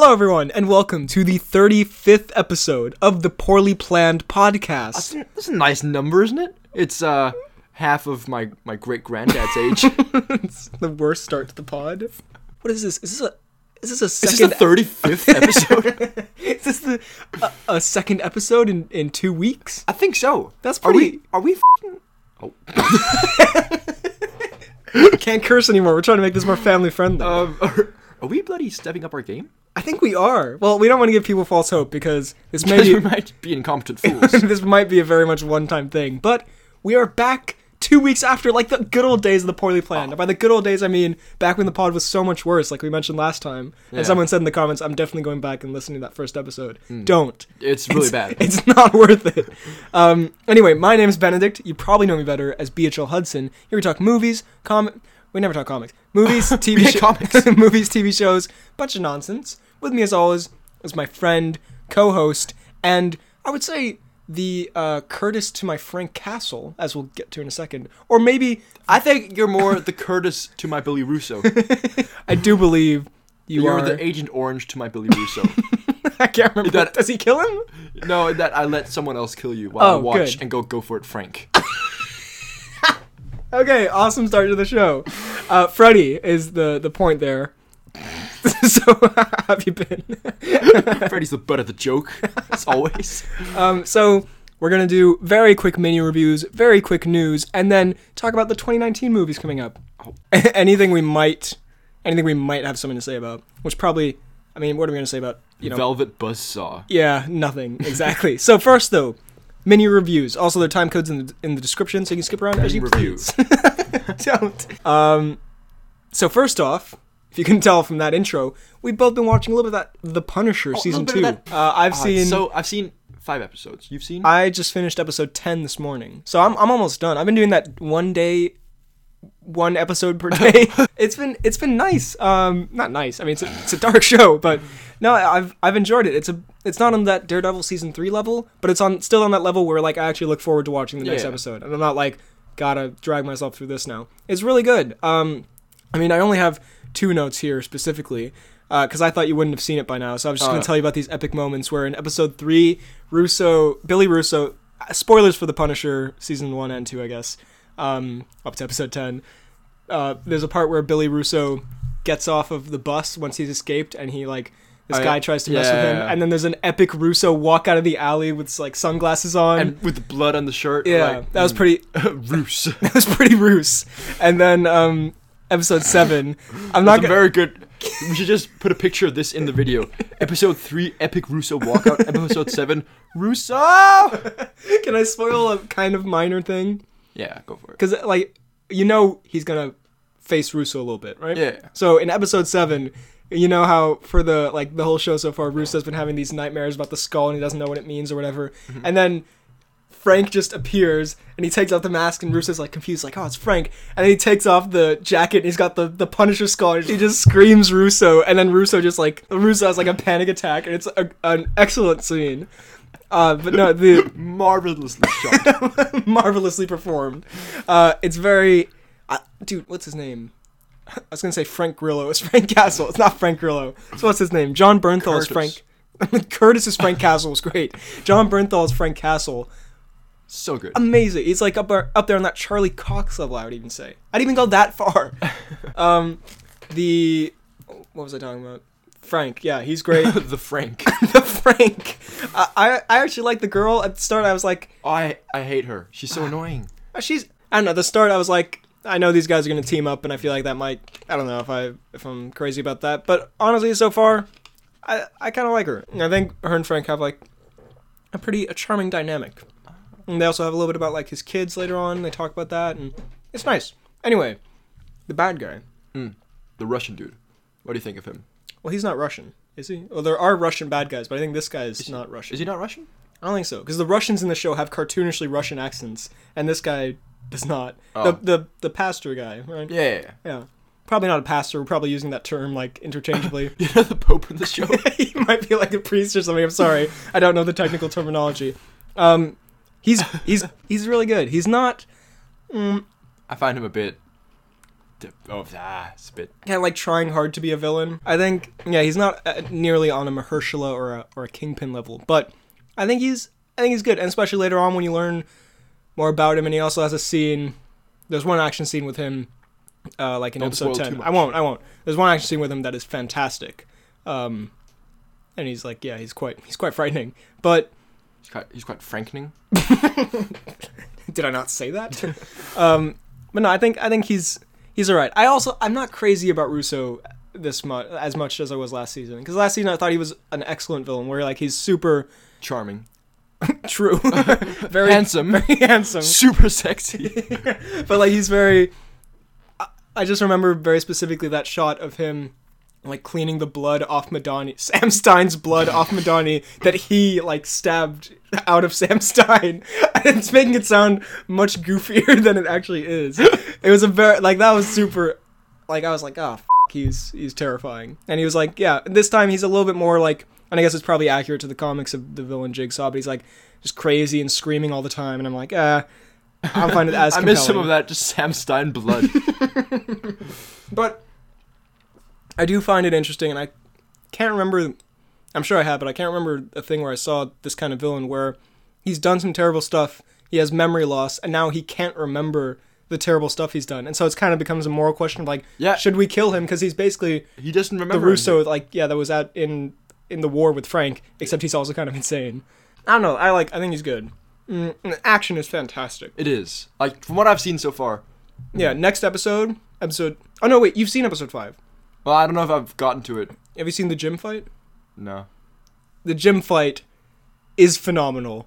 Hello, everyone, and welcome to the 35th episode of the Poorly Planned Podcast. That's a, that's a nice number, isn't it? It's uh half of my my great granddad's age. it's the worst start to the pod. What is this? Is this a is this a Is this second? the thirty fifth episode? is this the a, a second episode in in two weeks? I think so. That's pretty. Are we? Are we? F***ing- oh, Can't curse anymore. We're trying to make this more family friendly. um, are, are we bloody stepping up our game? I think we are. Well, we don't want to give people false hope because this may be, might be incompetent fools. this might be a very much one time thing, but we are back two weeks after, like the good old days of the poorly planned. And by the good old days, I mean back when the pod was so much worse, like we mentioned last time. Yeah. And someone said in the comments, I'm definitely going back and listening to that first episode. Don't. It's really it's, bad. It's not worth it. Um, anyway, my name is Benedict. You probably know me better as BHL Hudson. Here we talk movies, comic. We never talk comics. Movies, TV shows, comics. movies, TV shows, bunch of nonsense. With me as always is my friend, co-host, and I would say the uh, Curtis to my Frank Castle, as we'll get to in a second, or maybe I think you're more the Curtis to my Billy Russo. I do believe you You're are. the Agent Orange to my Billy Russo. I can't remember. that- Does he kill him? no, that I let someone else kill you while I Oh, watch good. and go go for it, Frank. Okay, awesome start to the show. Uh, Freddie is the the point there. so have you been? Freddy's the butt of the joke, as always. Um, so we're gonna do very quick mini reviews, very quick news, and then talk about the 2019 movies coming up. Oh. anything we might, anything we might have something to say about. Which probably, I mean, what are we gonna say about? You know, Velvet Buzzsaw. yeah, nothing exactly. so first though, mini reviews. Also, there are time codes in the, in the description, so you can skip around as you reviews. please. Don't. Um, so first off, if you can tell from that intro, we've both been watching a little bit of that The Punisher Oh, season two. Uh, I've Uh, seen. So I've seen five episodes. You've seen? I just finished episode 10 this morning. So I'm, I'm almost done. I've been doing that one day one episode per day. it's been it's been nice. Um not nice. I mean it's a, it's a dark show, but no, I've I've enjoyed it. It's a it's not on that Daredevil season 3 level, but it's on still on that level where like I actually look forward to watching the next Yeah. episode. And I'm not like gotta drag myself through this now. It's really good. Um I mean, I only have two notes here specifically because I thought you wouldn't have seen it by now. So I was just going Uh. to tell you about these epic moments where in episode three, Russo, Billy Russo, uh, spoilers for The Punisher season one and two, I guess, um, up to episode ten. Uh, there's a part where Billy Russo gets off of the bus once he's escaped, and he like this Oh, guy tries to mess with him, yeah, yeah. and then there's an epic Russo walk out of the alley with like sunglasses on. and with blood on the shirt. yeah, like, that was pretty. Russo. That was pretty Russo. And then um, episode seven, I'm not gonna. very good. We should just put a picture of this in the video. Episode three, epic Russo walkout. Episode seven, Russo. Can I spoil a kind of minor thing? Yeah, go for it. Because like you know he's gonna face Russo a little bit, right? Yeah. So in episode seven, you know how for the like the whole show so far, Russo's been having these nightmares about the skull and he doesn't know what it means or whatever, Mm-hmm. and then. Frank just appears and he takes off the mask and Russo's like confused, like, oh, it's Frank. And then he takes off the jacket and he's got the, the Punisher skull and he just screams Russo. And then Russo just like, Russo has like a panic attack and it's a, an excellent scene. Uh, but no, the, Marvelously shot. marvelously performed. Uh, it's very, uh, dude. What's his name? I was gonna say Frank Grillo. It's Frank Castle. It's not Frank Grillo. So what's his name? Jon Bernthal is Frank. Curtis is Frank Castle. was great. Jon Bernthal is Frank Castle. So good. Amazing. He's like up there, up there on that Charlie Cox level. I would even say. I'd even go that far. um, the what was I talking about? Frank. Yeah, he's great. the Frank. the Frank. I, I I actually like the girl at the start. I was like, Oh, I I hate her. She's so annoying. Uh, she's I don't know. The start, I was like, I know these guys are gonna team up, and I feel like that might. I don't know if I if I'm crazy about that, but honestly, so far, I I kind of like her. I think her and Frank have like a pretty a charming dynamic. And they also have a little bit about like his kids later on. They talk about that, and it's nice. Anyway, the bad guy. The Russian dude. What do you think of him? Well, he's not Russian, is he? Well, there are Russian bad guys, but I think this guy is, not Russian. Is he not Russian? I don't think so, because the Russians in the show have cartoonishly Russian accents, and this guy does not. Oh. The the the pastor guy, right? Yeah. yeah, yeah. Yeah. Probably not a pastor. We're probably using that term like interchangeably. You know the Pope in the show. he might be like a priest or something. I'm sorry. I don't know the technical terminology. Um, he's he's he's really good. He's not. I find him a bit Oh, ah, it's a bit. kind of like trying hard to be a villain. I think yeah, he's not uh, nearly on a Mahershala or a or a Kingpin level, but I think he's I think he's good, and especially later on when you learn more about him, and he also has a scene. There's one action scene with him, uh, like in Don't episode ten. I won't. I won't. There's one action scene with him that is fantastic, um, and he's like, yeah, he's quite he's quite frightening. But He's quite, he's quite frankening. did I not say that? um, but no, I think I think he's he's all right. I also I'm not crazy about Russo this much as much as I was last season because last season I thought he was an excellent villain where like he's super Charming. true, very Handsome. very handsome, Super sexy. but like he's very. I, I just remember very specifically that shot of him. Like cleaning the blood off Madani, Sam Stein's blood off Madani that he like stabbed out of Sam Stein. And it's making it sound much goofier than it actually is. It was a very like that was super. Like I was like, oh, f- he's he's terrifying. And he was like, yeah. This time he's a little bit more like, and I guess it's probably accurate to the comics of the villain Jigsaw, but he's like just crazy and screaming all the time. And I'm like, ah, I find it as. I miss some of that, just Sam Stein blood. But I do find it interesting, and I can't remember. I'm sure I have, but I can't remember a thing where I saw this kind of villain where he's done some terrible stuff. He has memory loss, and now he can't remember the terrible stuff he's done, and so it's kind of becomes a moral question of like, Yeah. should we kill him because he's basically he doesn't remember the. Russo, like yeah, that was at in in the war with Frank, except he's also kind of insane. I don't know. I like. I think he's good. Mm, action is fantastic. It is. Like, from what I've seen so far. Yeah. Next episode, episode. Oh no, wait. You've seen episode five. Well, I don't know if I've gotten to it. Have you seen the gym fight? No. the gym fight is phenomenal.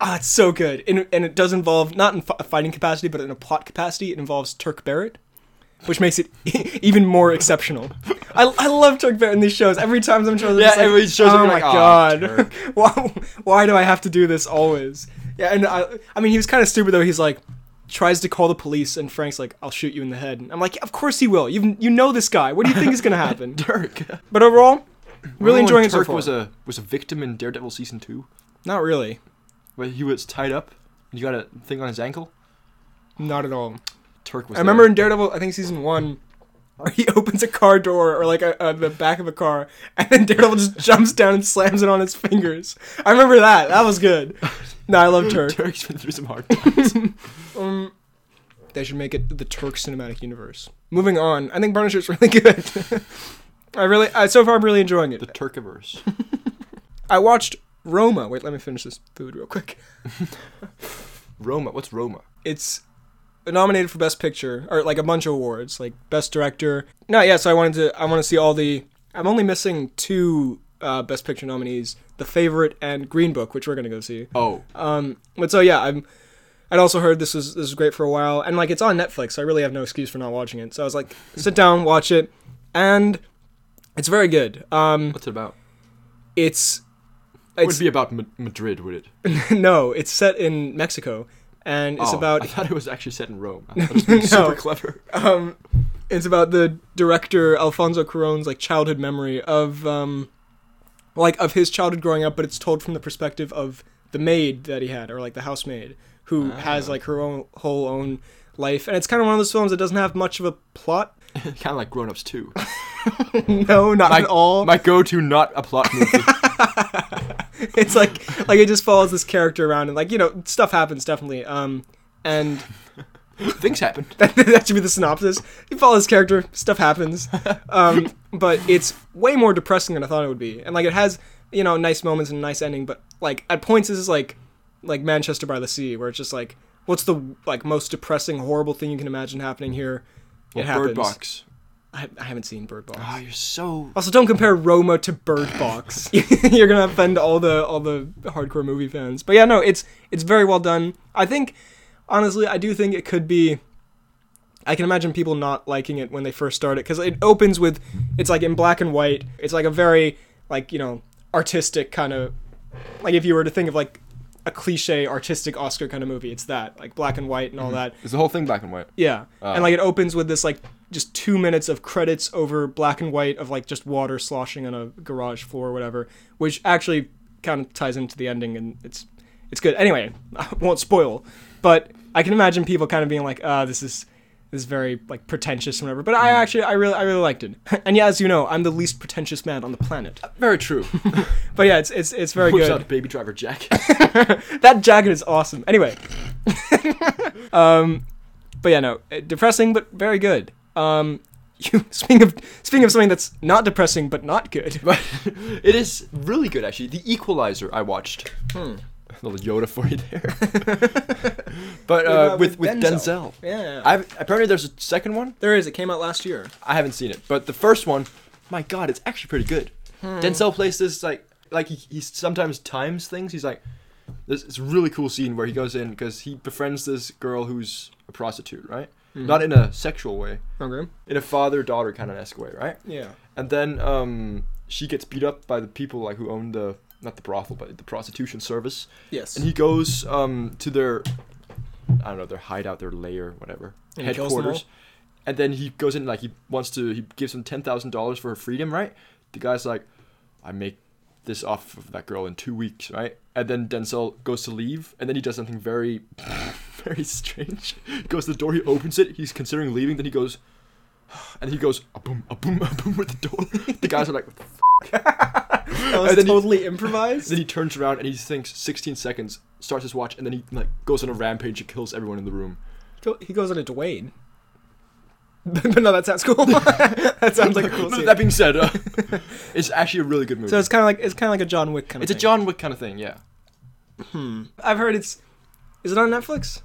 Ah, it's so good, and, and it does involve not in f- fighting capacity, but in a plot capacity. It involves Turk Barrett, which makes it even more exceptional. I, I love Turk Barrett in these shows. Every time I'm shows, Yeah, like, every shows oh my like, "Aw, god, Turk." why why do I have to do this always? Yeah, and I I mean he was kind of stupid though. He's like tries to call the police, and Frank's like, "I'll shoot you in the head." And I'm like, "Of course he will. You you know this guy. What do you think is gonna happen?" Dirk. but overall, really oh, Remember enjoying it so Turk far. was a was a victim in Daredevil season two, Not really. where he was tied up and you got a thing on his ankle. Not at all. Turk was. I remember there. in Daredevil, I think season one, where he opens a car door or like a, a, the back of a car, and then Daredevil just jumps down and slams it on his fingers. I remember that. That was good. No, I love Turk. Turk's been through some hard times. Um, they should make it the Turk cinematic universe. Moving on, I think Punisher's really good. I really, I, so far, I'm really enjoying it. the Turkiverse. I watched Roma. Wait, let me finish this food real quick. Roma. What's Roma? it's nominated for best picture or like a bunch of awards like best director no yeah so i wanted to i want to see all the i'm only missing two uh, best picture nominees the favorite and green book which we're gonna go see Oh, um but so yeah i'm i'd also heard this was this was great for a while and like it's on netflix so i really have no excuse for not watching it so i was like sit down watch it and it's very good um what's it about? it's It would be about Ma- Madrid, would it? no it's set in mexico and it's Oh, about I thought it was actually set in Rome. I thought it was being super No. clever. um, it's about the director Alfonso Cuarón's like childhood memory of um, like of his childhood growing up, but it's told from the perspective of the maid that he had, or like the housemaid who has Ah. like her own whole own life, and it's kind of one of those films that doesn't have much of a plot. kind of like Grown Ups too. no, not My- at all. My go-to not a plot movie. it's like like it just follows this character around, and like you know stuff happens definitely. Um, and Things happen. that, that should be the synopsis. You follow this character, stuff happens. Um, but it's way more depressing than I thought it would be. And like it has, you know, nice moments and a nice ending, but like at points this is like like Manchester by the Sea, where it's just like, what's the like most depressing, horrible thing you can imagine happening here? Well, it happens. Bird Box. I, I haven't seen Bird Box. Oh, you're so. Also, don't compare Roma to Bird Box. You're gonna offend all the all the hardcore movie fans. But yeah, no, it's it's very well done. I think, honestly, I do think it could be. I can imagine people not liking it when they first start it because it opens with, it's like in black and white. It's like a very like you know artistic kind of, like if you were to think of like a cliche artistic Oscar kind of movie, it's that like black and white and all that. Is the whole thing black and white? Yeah, Ah. and like it opens with this like just two minutes of credits over black and white of like just water sloshing on a garage floor or whatever, which actually kind of ties into the ending and it's it's good. Anyway, I won't spoil, but I can imagine people kind of being like, "Ah, this is is very like pretentious and whatever. But I actually I really I really liked it. And yeah, as you know, I'm the least pretentious man on the planet. Very true. But yeah, it's it's it's very Whips good. out Baby Driver jacket. that jacket is awesome. Anyway, um, but yeah, no, uh, depressing but very good. Um, you speaking of speaking of something that's not depressing but not good. But it is really good, actually. The Equalizer I watched. Hmm. A little Yoda for you there. but uh, uh, with, with with Denzel. Denzel. Yeah, I've, apparently, there's a second one. there is. It came out last year. I haven't seen it, but the first one, my God, it's actually pretty good. Hmm. Denzel plays this like like he, he sometimes times things. He's like, there's this really cool scene where he goes in because he befriends this girl who's a prostitute, right? Hmm. Not in a sexual way, Okay. in a father daughter kind of esque way, right? Yeah. And then um, she gets beat up by the people like who own the not the brothel but the prostitution service, Yes. and he goes um to their I don't know their hideout, their lair, whatever And he headquarters, and then he goes in like he wants to he gives him ten thousand dollars for her freedom, right? The guy's like, I make this off of that girl in two weeks, right? And then Denzel goes to leave, and then he does something very, very strange. He goes to the door, he opens it, he's considering leaving, then he goes, and he goes, a boom, a boom, a boom with the door. The guys are like, what the that was then he- totally improvised. then he turns around and he thinks 16 seconds, starts his watch, and then he like goes on a rampage and kills everyone in the room. He goes on a Dwayne. but no, that sounds cool. that sounds like a cool scene. that being said, uh, it's actually a really good movie. So it's kind of like it's kind of like a John Wick kind of. it's a John Wick kind of thing, yeah. Hmm. I've heard it's. Is it on Netflix?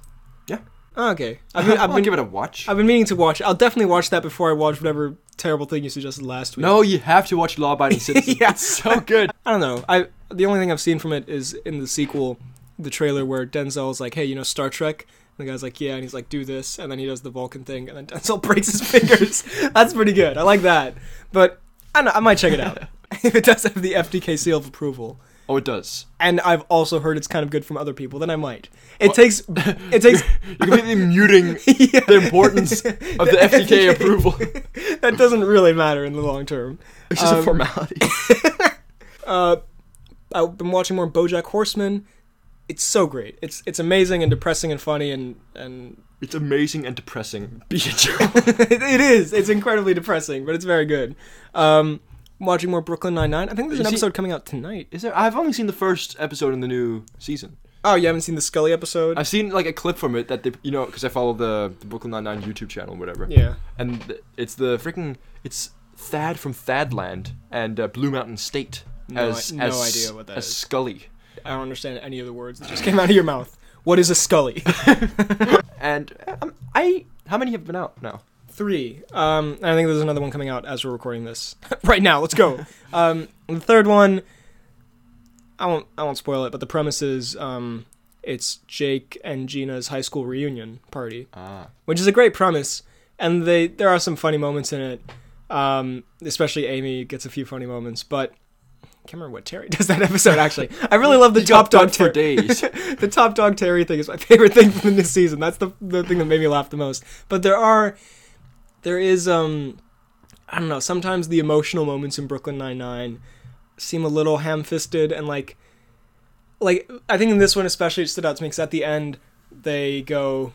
Oh, okay. I've been, I've been, give it a watch. I've been meaning to watch. I'll definitely watch that before I watch whatever terrible thing you suggested last week. No, you have to watch Law Abiding Citizen. Yeah. It's so good. I don't know. I the only thing I've seen from it is in the sequel, the trailer where Denzel's like, "Hey, you know Star Trek." And the guy's like, "Yeah," and he's like, "Do this," and then he does the Vulcan thing, and then Denzel breaks his fingers. That's pretty good. I like that. But I don't know. I might check it out if it does have the FDK seal of approval. Oh, it does. And I've also heard it's kind of good from other people. Then I might. It takes. It takes. You're completely muting Yeah. the importance of the FDK approval. that doesn't really matter in the long term. It's just a Um, formality. Uh, I've been watching more BoJack Horseman. It's so great. It's it's amazing and depressing and funny and and It's amazing and depressing. Be a Joe. it, it is. It's incredibly depressing, but it's very good. Um, watching more Brooklyn Nine Nine. I think there's an episode coming out tonight. Is there? I've only seen the first episode in the new season. Oh, you haven't seen the Scully episode? I've seen like a clip from it that they, you know, because I follow the, the Brooklyn Nine Nine YouTube channel, whatever. yeah. And th- it's the freaking it's Thad from Thadland and uh, Blue Mountain State No, as I- no as, idea what that as is. Scully. I don't understand any of the words that just came out of your mouth. What is a Scully? And um, I how many have been out now? Three. Um, I think there's another one coming out as we're recording this right now. Let's go. Um, the third one, I won't. I won't spoil it, but the premise is um, it's Jake and Gina's high school reunion party, Ah, which is a great premise, and they there are some funny moments in it. Um, especially Amy gets a few funny moments, but I can't remember what Terry does that episode. Actually, I really love the He top dog dubbed for Terry. days. the top dog Terry thing is my favorite thing from this season. That's the the thing that made me laugh the most. But there are, there is um, I don't know. Sometimes the emotional moments in Brooklyn Nine Nine seem a little ham-fisted and like, like I think in this one especially it stood out to me because at the end they go,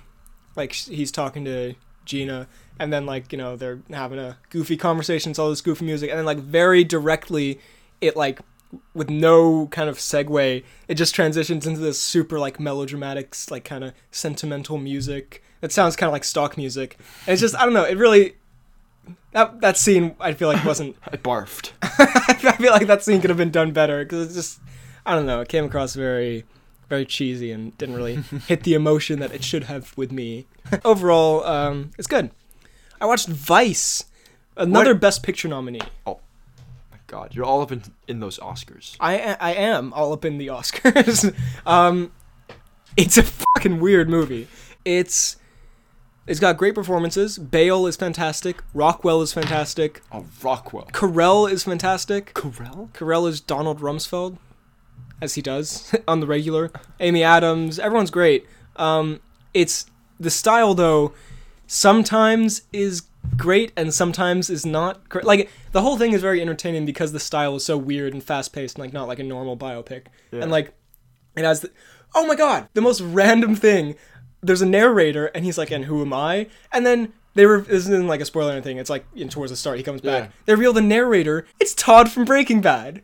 like he's talking to Gina and then like you know they're having a goofy conversation, it's all this goofy music, and then like very directly, it like with no kind of segue, it just transitions into this super like melodramatic, like kind of sentimental music. It sounds kind of like stock music, and it's just I don't know. It really that that scene I feel like wasn't. I barfed. I feel like that scene could have been done better because it's just I don't know. It came across very very cheesy and didn't really hit the emotion that it should have with me. Overall, um, it's good. I watched Vice, another What? Best Picture nominee. My God, you're all up in in those Oscars. I I am all up in the Oscars. um, it's a fucking weird movie. It's it's got great performances. Bale is fantastic. Rockwell is fantastic. Oh, Rockwell. Carell is fantastic. Carell? Carell is Donald Rumsfeld, as he does on the regular. Amy Adams, everyone's great. Um, it's the style though. Sometimes is great and sometimes is not great. Like the whole thing is very entertaining because the style is so weird and fast paced and like not like a normal biopic. Yeah. And like it has the oh my god, the most random thing. there's a narrator, and he's like, "And who am I?" And then they were. This isn't like a spoiler or anything. It's like in towards the start. He comes back. Yeah. They reveal the narrator. It's Todd from Breaking Bad.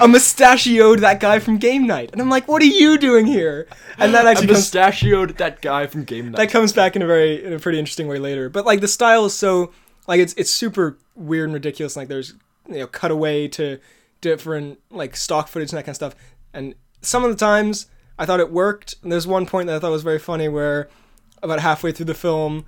A mustachioed that guy from Game Night, and I'm like, "What are you doing here?" And that I actually comes mustachioed that guy from Game Night. that comes back in a very in a pretty interesting way later. But like the style is so like it's it's super weird and ridiculous. Like there's you know cutaway to different like stock footage and that kind of stuff. And some of the times I thought it worked. And there's one point that I thought was very funny where about halfway through the film,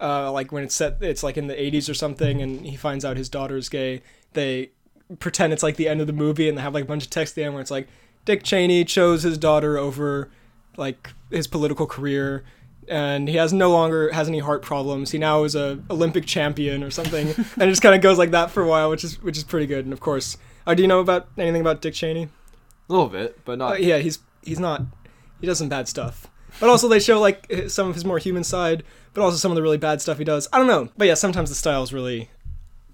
uh, like when it's set, it's like in the 80s or something, and he finds out his daughter's gay. They pretend it's like the end of the movie, and they have like a bunch of text at the end where it's like Dick Cheney chose his daughter over like his political career and he has no longer has any heart problems. He now is a Olympic champion or something, and it just kind of goes like that for a while, which is which is pretty good. And of course, uh, do you know about anything about Dick Cheney? a little bit, but Uh, not. yeah, he's he's not he does some bad stuff, but also they show like some of his more human side, but also some of the really bad stuff he does. I don't know, but yeah, sometimes the style is really.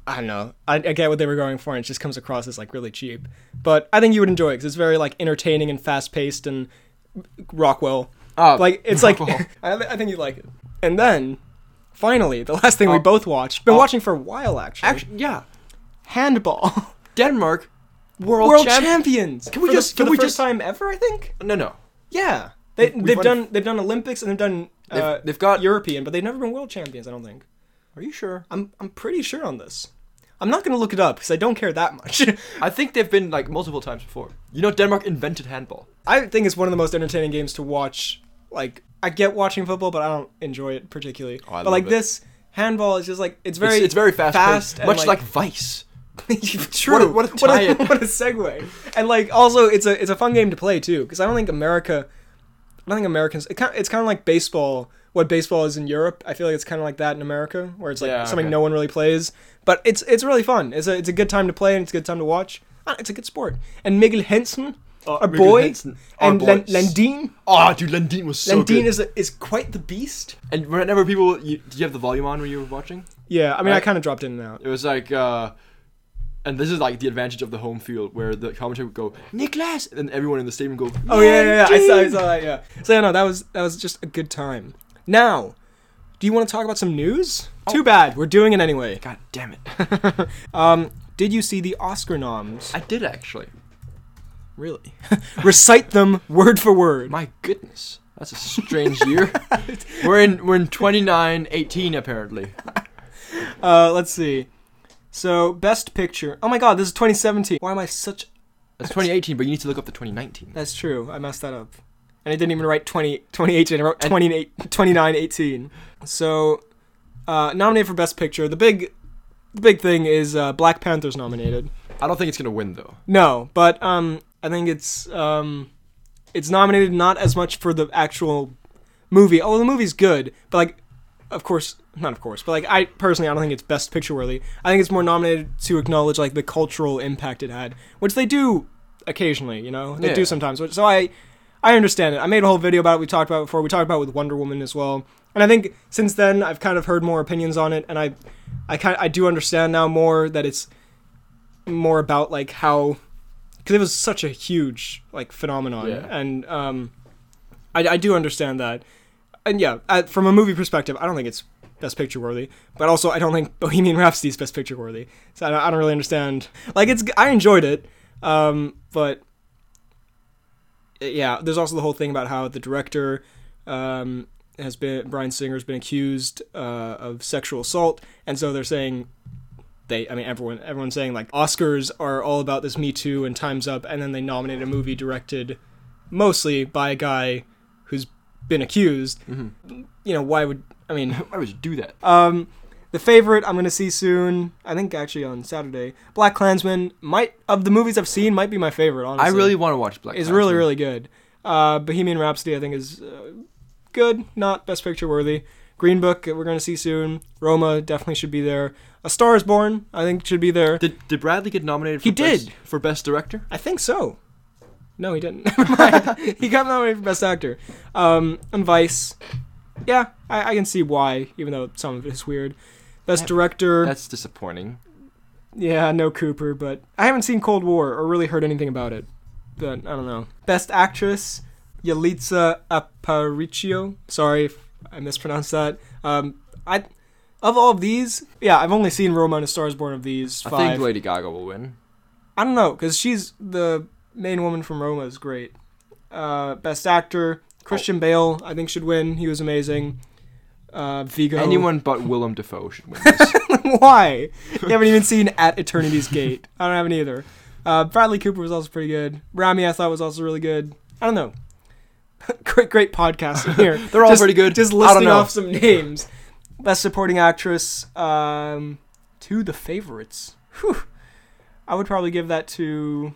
I don't know. I, I get what they were going for, and it just comes across as like really cheap. But I think you would enjoy it because it's very like entertaining and fast paced and Rockwell. Ah, Like it's like I, I think you'd like it. And then finally, the last thing we Oh. both watched, been Oh. watching for a while actually. actually, yeah. handball. Denmark, world, World champ- champions. Can we For the- just- for can the we first just- time ever? I think. No, no. Yeah, they We've they've done they've done Olympics and they've done They've, uh, they've got. European, but they've never been world champions. I don't think. Are you sure? I'm I'm pretty sure on this. I'm not gonna look it up because I don't care that much. I think they've been like multiple times before. You know, Denmark invented handball. I think it's one of the most entertaining games to watch. Like I get watching football, but I don't enjoy it particularly. Oh, I but like it. this handball is just like it's very it's, it's very fast, fast much like, Vice. True. What a- what a what a, what a segue. And like also it's a it's a fun game to play too because I don't think America I don't think Americans it kind it's kind of like baseball what baseball is in Europe. I feel like it's kind of like that in America where it's like Yeah, something okay. no one really plays, but it's it's really fun. It's a it's a good time to play and it's a good time to watch. Ah, It's a good sport. And Miguel Hansen, Oh, our Miguel boy, Hansen, our and Len- boy. Landin. Oh, dude, Landin was so Landin good. is a, is quite the beast. and whenever people, you, did you have the volume on when you were watching? Yeah, I mean, I Right. kind of dropped in and out. It was like, uh, and this is like the advantage of the home field, where the commentator would go, Niklas, and everyone in the stadium would go, Oh yeah, yeah, yeah. I saw, I saw that. Yeah. So yeah, no, that was that was just a good time. Now, do you want to talk about some news? Too bad, we're doing it anyway. God damn it! Um, did you see the Oscar noms? I did actually. Really? Recite them word for word. My goodness, that's a strange year. we're in we're in 29, 18 apparently. Uh, let's see. So, best picture. Oh my God, this is 2017. Why am I such? That's 2018, but you need to look up the 2019. That's true. I messed that up. And I didn't even write 20, 2018. I wrote And- 28, 29, 18. So, uh, nominated for best picture. The big, the big thing is uh, Black Panther's nominated. I don't think it's gonna win though. No, but um, I think it's um, it's nominated not as much for the actual movie. Although the movie's good, but like, of course, not of course, but like I personally, I don't think it's best picture worthy. I think it's more nominated to acknowledge like the cultural impact it had, which they do occasionally. You know, they Yeah. do sometimes. So I, I understand it. I made a whole video about it. We talked about it before. We talked about it with Wonder Woman as well. And I think since then I've kind of heard more opinions on it, and I, I kind I do understand now more that it's more about like how because it was such a huge like phenomenon Yeah. and um I, I do understand that and yeah uh, from a movie perspective i don't think it's best picture worthy but also i don't think bohemian rhapsody is best picture worthy so I don't, I don't really understand like it's i enjoyed it um but yeah there's also the whole thing about how the director um has been brian singer's been accused uh, of sexual assault and so they're saying they I mean everyone everyone's saying like Oscars are all about this Me Too and Times Up and then they nominate a movie directed mostly by a guy who's been accused. Mm-hmm. You know, why would I mean Why would you do that? um the favorite I'm gonna see soon, I think actually on Saturday. Black Klansman might of the movies I've seen might be my favorite, honestly. I really want to watch Black. is Klansman. really, really good. Uh Bohemian Rhapsody I think is uh, good, not best picture worthy. Green Book we're gonna see soon. Roma definitely should be there. A Star is Born I think should be there. Did Did Bradley get nominated? For He best, did. for best director. I think so. No, he didn't. Never mind. he got nominated for Best Actor. Um, and Vice. Yeah, I, I can see why, even though some of it is weird. Best That- Director. That's disappointing. Yeah, no Cooper, but I haven't seen Cold War or really heard anything about it. But I don't know. Best Actress. Yalitza Aparicio. Sorry if I mispronounced that. Um, I of all of these, yeah, I've only seen Roma and A Star Is Born of these Five. I think Lady Gaga will win. I don't know because she's the main woman from Roma is great. Uh, best actor Christian Bale I think should win. He was amazing. Uh, Viggo. Anyone but Willem Dafoe should win this. Why? You haven't even seen At Eternity's Gate. I don't have any either. Uh, Bradley Cooper was also pretty good. Rami I thought was also really good. I don't know. great, great podcast here. They're all Just- pretty good. Just listing off some names. Best supporting actress. Um, to the favorites. Whew. I would probably give that to.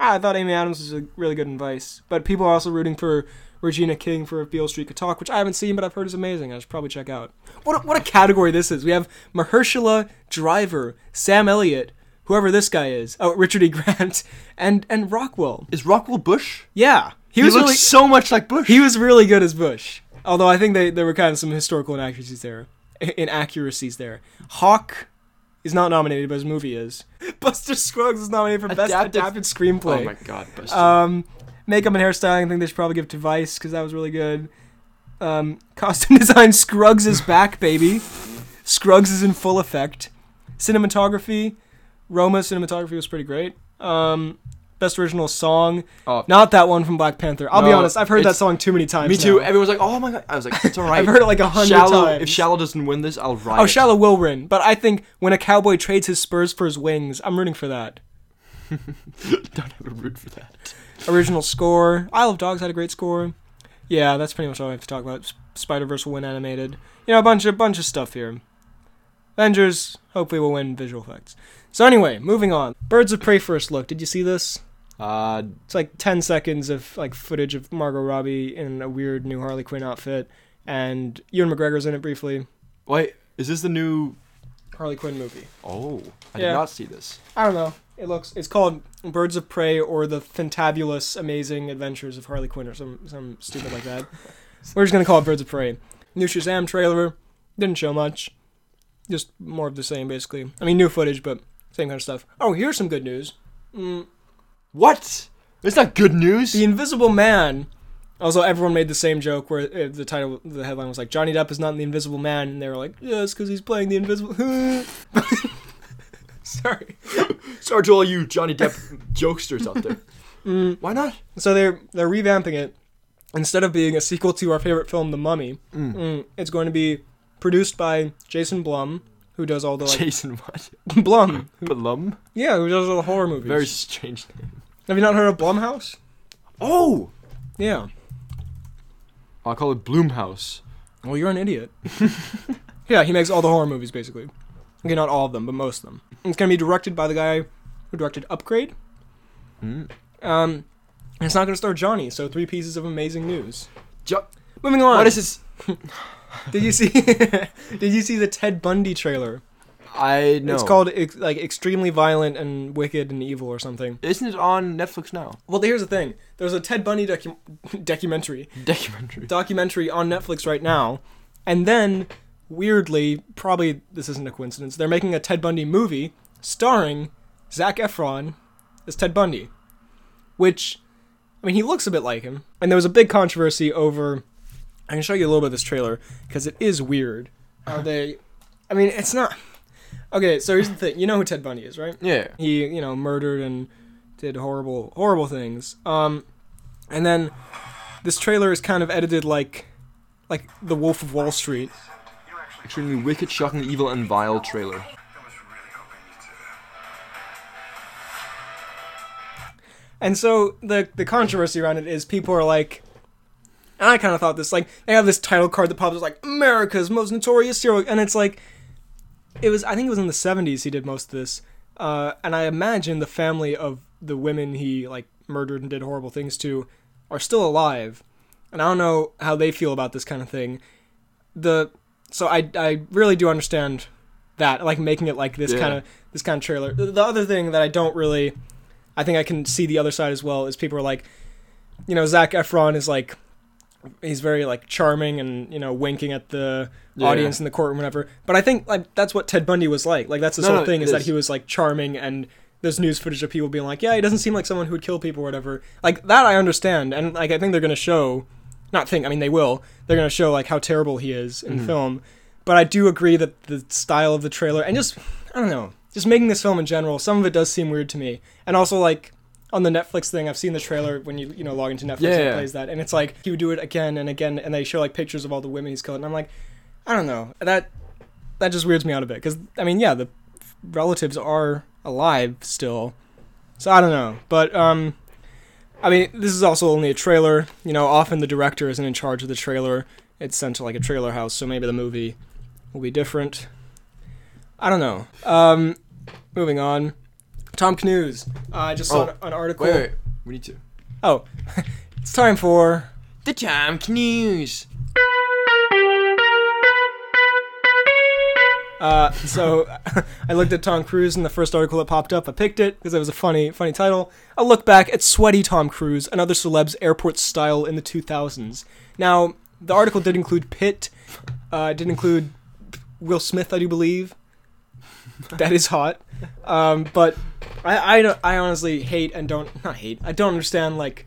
Ah, I thought Amy Adams was a really good in Vice, but people are also rooting for Regina King for If Beale Street Could Talk, which I haven't seen, but I've heard is amazing. I should probably check out. What a, what a category this is. We have Mahershala Driver, Sam Elliott, whoever this guy is, oh Richard E. Grant, and and Rockwell. Is Rockwell Bush? Yeah, he, He, was really so much like Bush. he was really good as Bush. Although I think they, there were kind of some historical inaccuracies there, inaccuracies there. Hawke is not nominated, but his movie is. Buster Scruggs is nominated for best Adapted- adapted screenplay. oh my god, Buster. Um, makeup and hairstyling, I think they should probably give to Vice because that was really good. Um, costume design, Scruggs is back, baby. Scruggs is in full effect. Cinematography, Roma cinematography was pretty great. Um, best original song, oh, not that one from Black Panther. I'll be honest, I've heard that song too many times. me too. now. Everyone's like, "Oh my god!" I was like, "It's alright." I've heard it like a hundred times. If Shallow doesn't win this, I'll riot. oh, Shallow will win, but I think when a cowboy trades his spurs for his wings, I'm rooting for that. Don't have a root for that. Original score. Isle of Dogs had a great score. Yeah, that's pretty much all I have to talk about. Spider Verse will win animated. You know, a bunch of bunch of stuff here. Avengers hopefully will win visual effects. So anyway, moving on. Birds of Prey first look. Did you see this? Uh, It's like 10 seconds of like footage of Margot Robbie in a weird new Harley Quinn outfit, and Ewan McGregor's in it briefly. wait, is this the new? Harley Quinn movie. Oh, I Yeah. did not see this. I don't know. It looks. It's called Birds of Prey or the Fantabulous Amazing Adventures of Harley Quinn or some some stupid like that. We're just gonna call it Birds of Prey. New Shazam trailer didn't show much. Just more of the same, basically. I mean, new footage, but same kind of stuff. Oh, here's some good news. Mm, What? It's not good news. the Invisible Man. Also, everyone made the same joke where uh, the title, the headline was like Johnny Depp is not the Invisible Man, and they were like, yes, because he's playing the Invisible. Sorry. Sorry to all you Johnny Depp jokesters out there. Mm. Why not? So they're they're revamping it. Instead of being a sequel to our favorite film, The Mummy, Mm. mm, it's going to be produced by Jason Blum, who does all the like Jason what? Blum, Blum? yeah, who does all the horror movies. Very strange name. Have you not heard of Blumhouse? Oh! Yeah. I'll call it Bloomhouse. Well, you're an idiot. yeah, he makes all the horror movies basically. Okay, not all of them, but most of them. It's gonna be directed by the guy who directed Upgrade. Mm. Um, and it's not gonna star Johnny. So three pieces of amazing news. Jo- Moving on. what is this? Did you see? did you see the Ted Bundy trailer? I know. It's called ex- like extremely violent and wicked and evil or something. Isn't it on Netflix now? Well, here's the thing. There's a Ted Bundy docu- documentary Documentary. documentary on Netflix right now, and then weirdly, probably this isn't a coincidence. They're making a Ted Bundy movie starring Zac Efron as Ted Bundy, which I mean he looks a bit like him. And there was a big controversy over. I can show you a little bit of this trailer because it is weird. How they? I mean, it's not. Okay, so here's the thing. You know who Ted Bundy is, right? Yeah. he you know murdered and did horrible horrible things um and then this trailer is kind of edited like like the wolf of wall street Extremely wicked, shocking, evil, and vile trailer. and so the the controversy around it is people are like and i kind of thought this like they have this title card that pops up like america's most notorious serial and it's like it was i think it was in the 70s he did most of this uh, and i imagine the family of the women he like murdered and did horrible things to are still alive and i don't know how they feel about this kind of thing the so i i really do understand that like making it like this Yeah. kind of this kind of trailer the, the other thing that i don't really i think i can see the other side as well is people are like you know zac efron is like he's very like charming and you know winking at the Yeah. audience in the courtroom whatever but i think like that's what ted bundy was like like that's his No, whole no, thing is that he was like charming and there's news footage of people being like, yeah, he doesn't seem like someone who would kill people or whatever. Like that, I understand, and like I think they're gonna show, not think, I mean they will. They're gonna show like how terrible he is in Mhm. film. But I do agree that the style of the trailer and just I don't know, just making this film in general, some of it does seem weird to me. And also like on the Netflix thing, I've seen the trailer when you you know log into Netflix Yeah, and it yeah. plays that, and it's like he would do it again and again, and they show like pictures of all the women he's killed, and I'm like, I don't know, that that just weirds me out a bit because I mean, yeah, the relatives are alive still, so I don't know, but um, I mean, this is also only a trailer. You know, often the director isn't in charge of the trailer; it's sent to like a trailer house, so maybe the movie will be different. I don't know. Um, moving on. Tom Cruise. Uh, I just saw Oh, an, article. Wait, wait, we need to. Oh, it's time for. The Tom News. Uh, so I looked at Tom Cruise and the first article that popped up. I picked it because it was a funny, funny title. I look back at sweaty Tom Cruise and other celebs' airport style in the 2000s. Now, the article did include Pitt. Uh, it did include Will Smith, I do believe. That is hot. Um, but I, I, I honestly hate and don't not hate. I don't understand like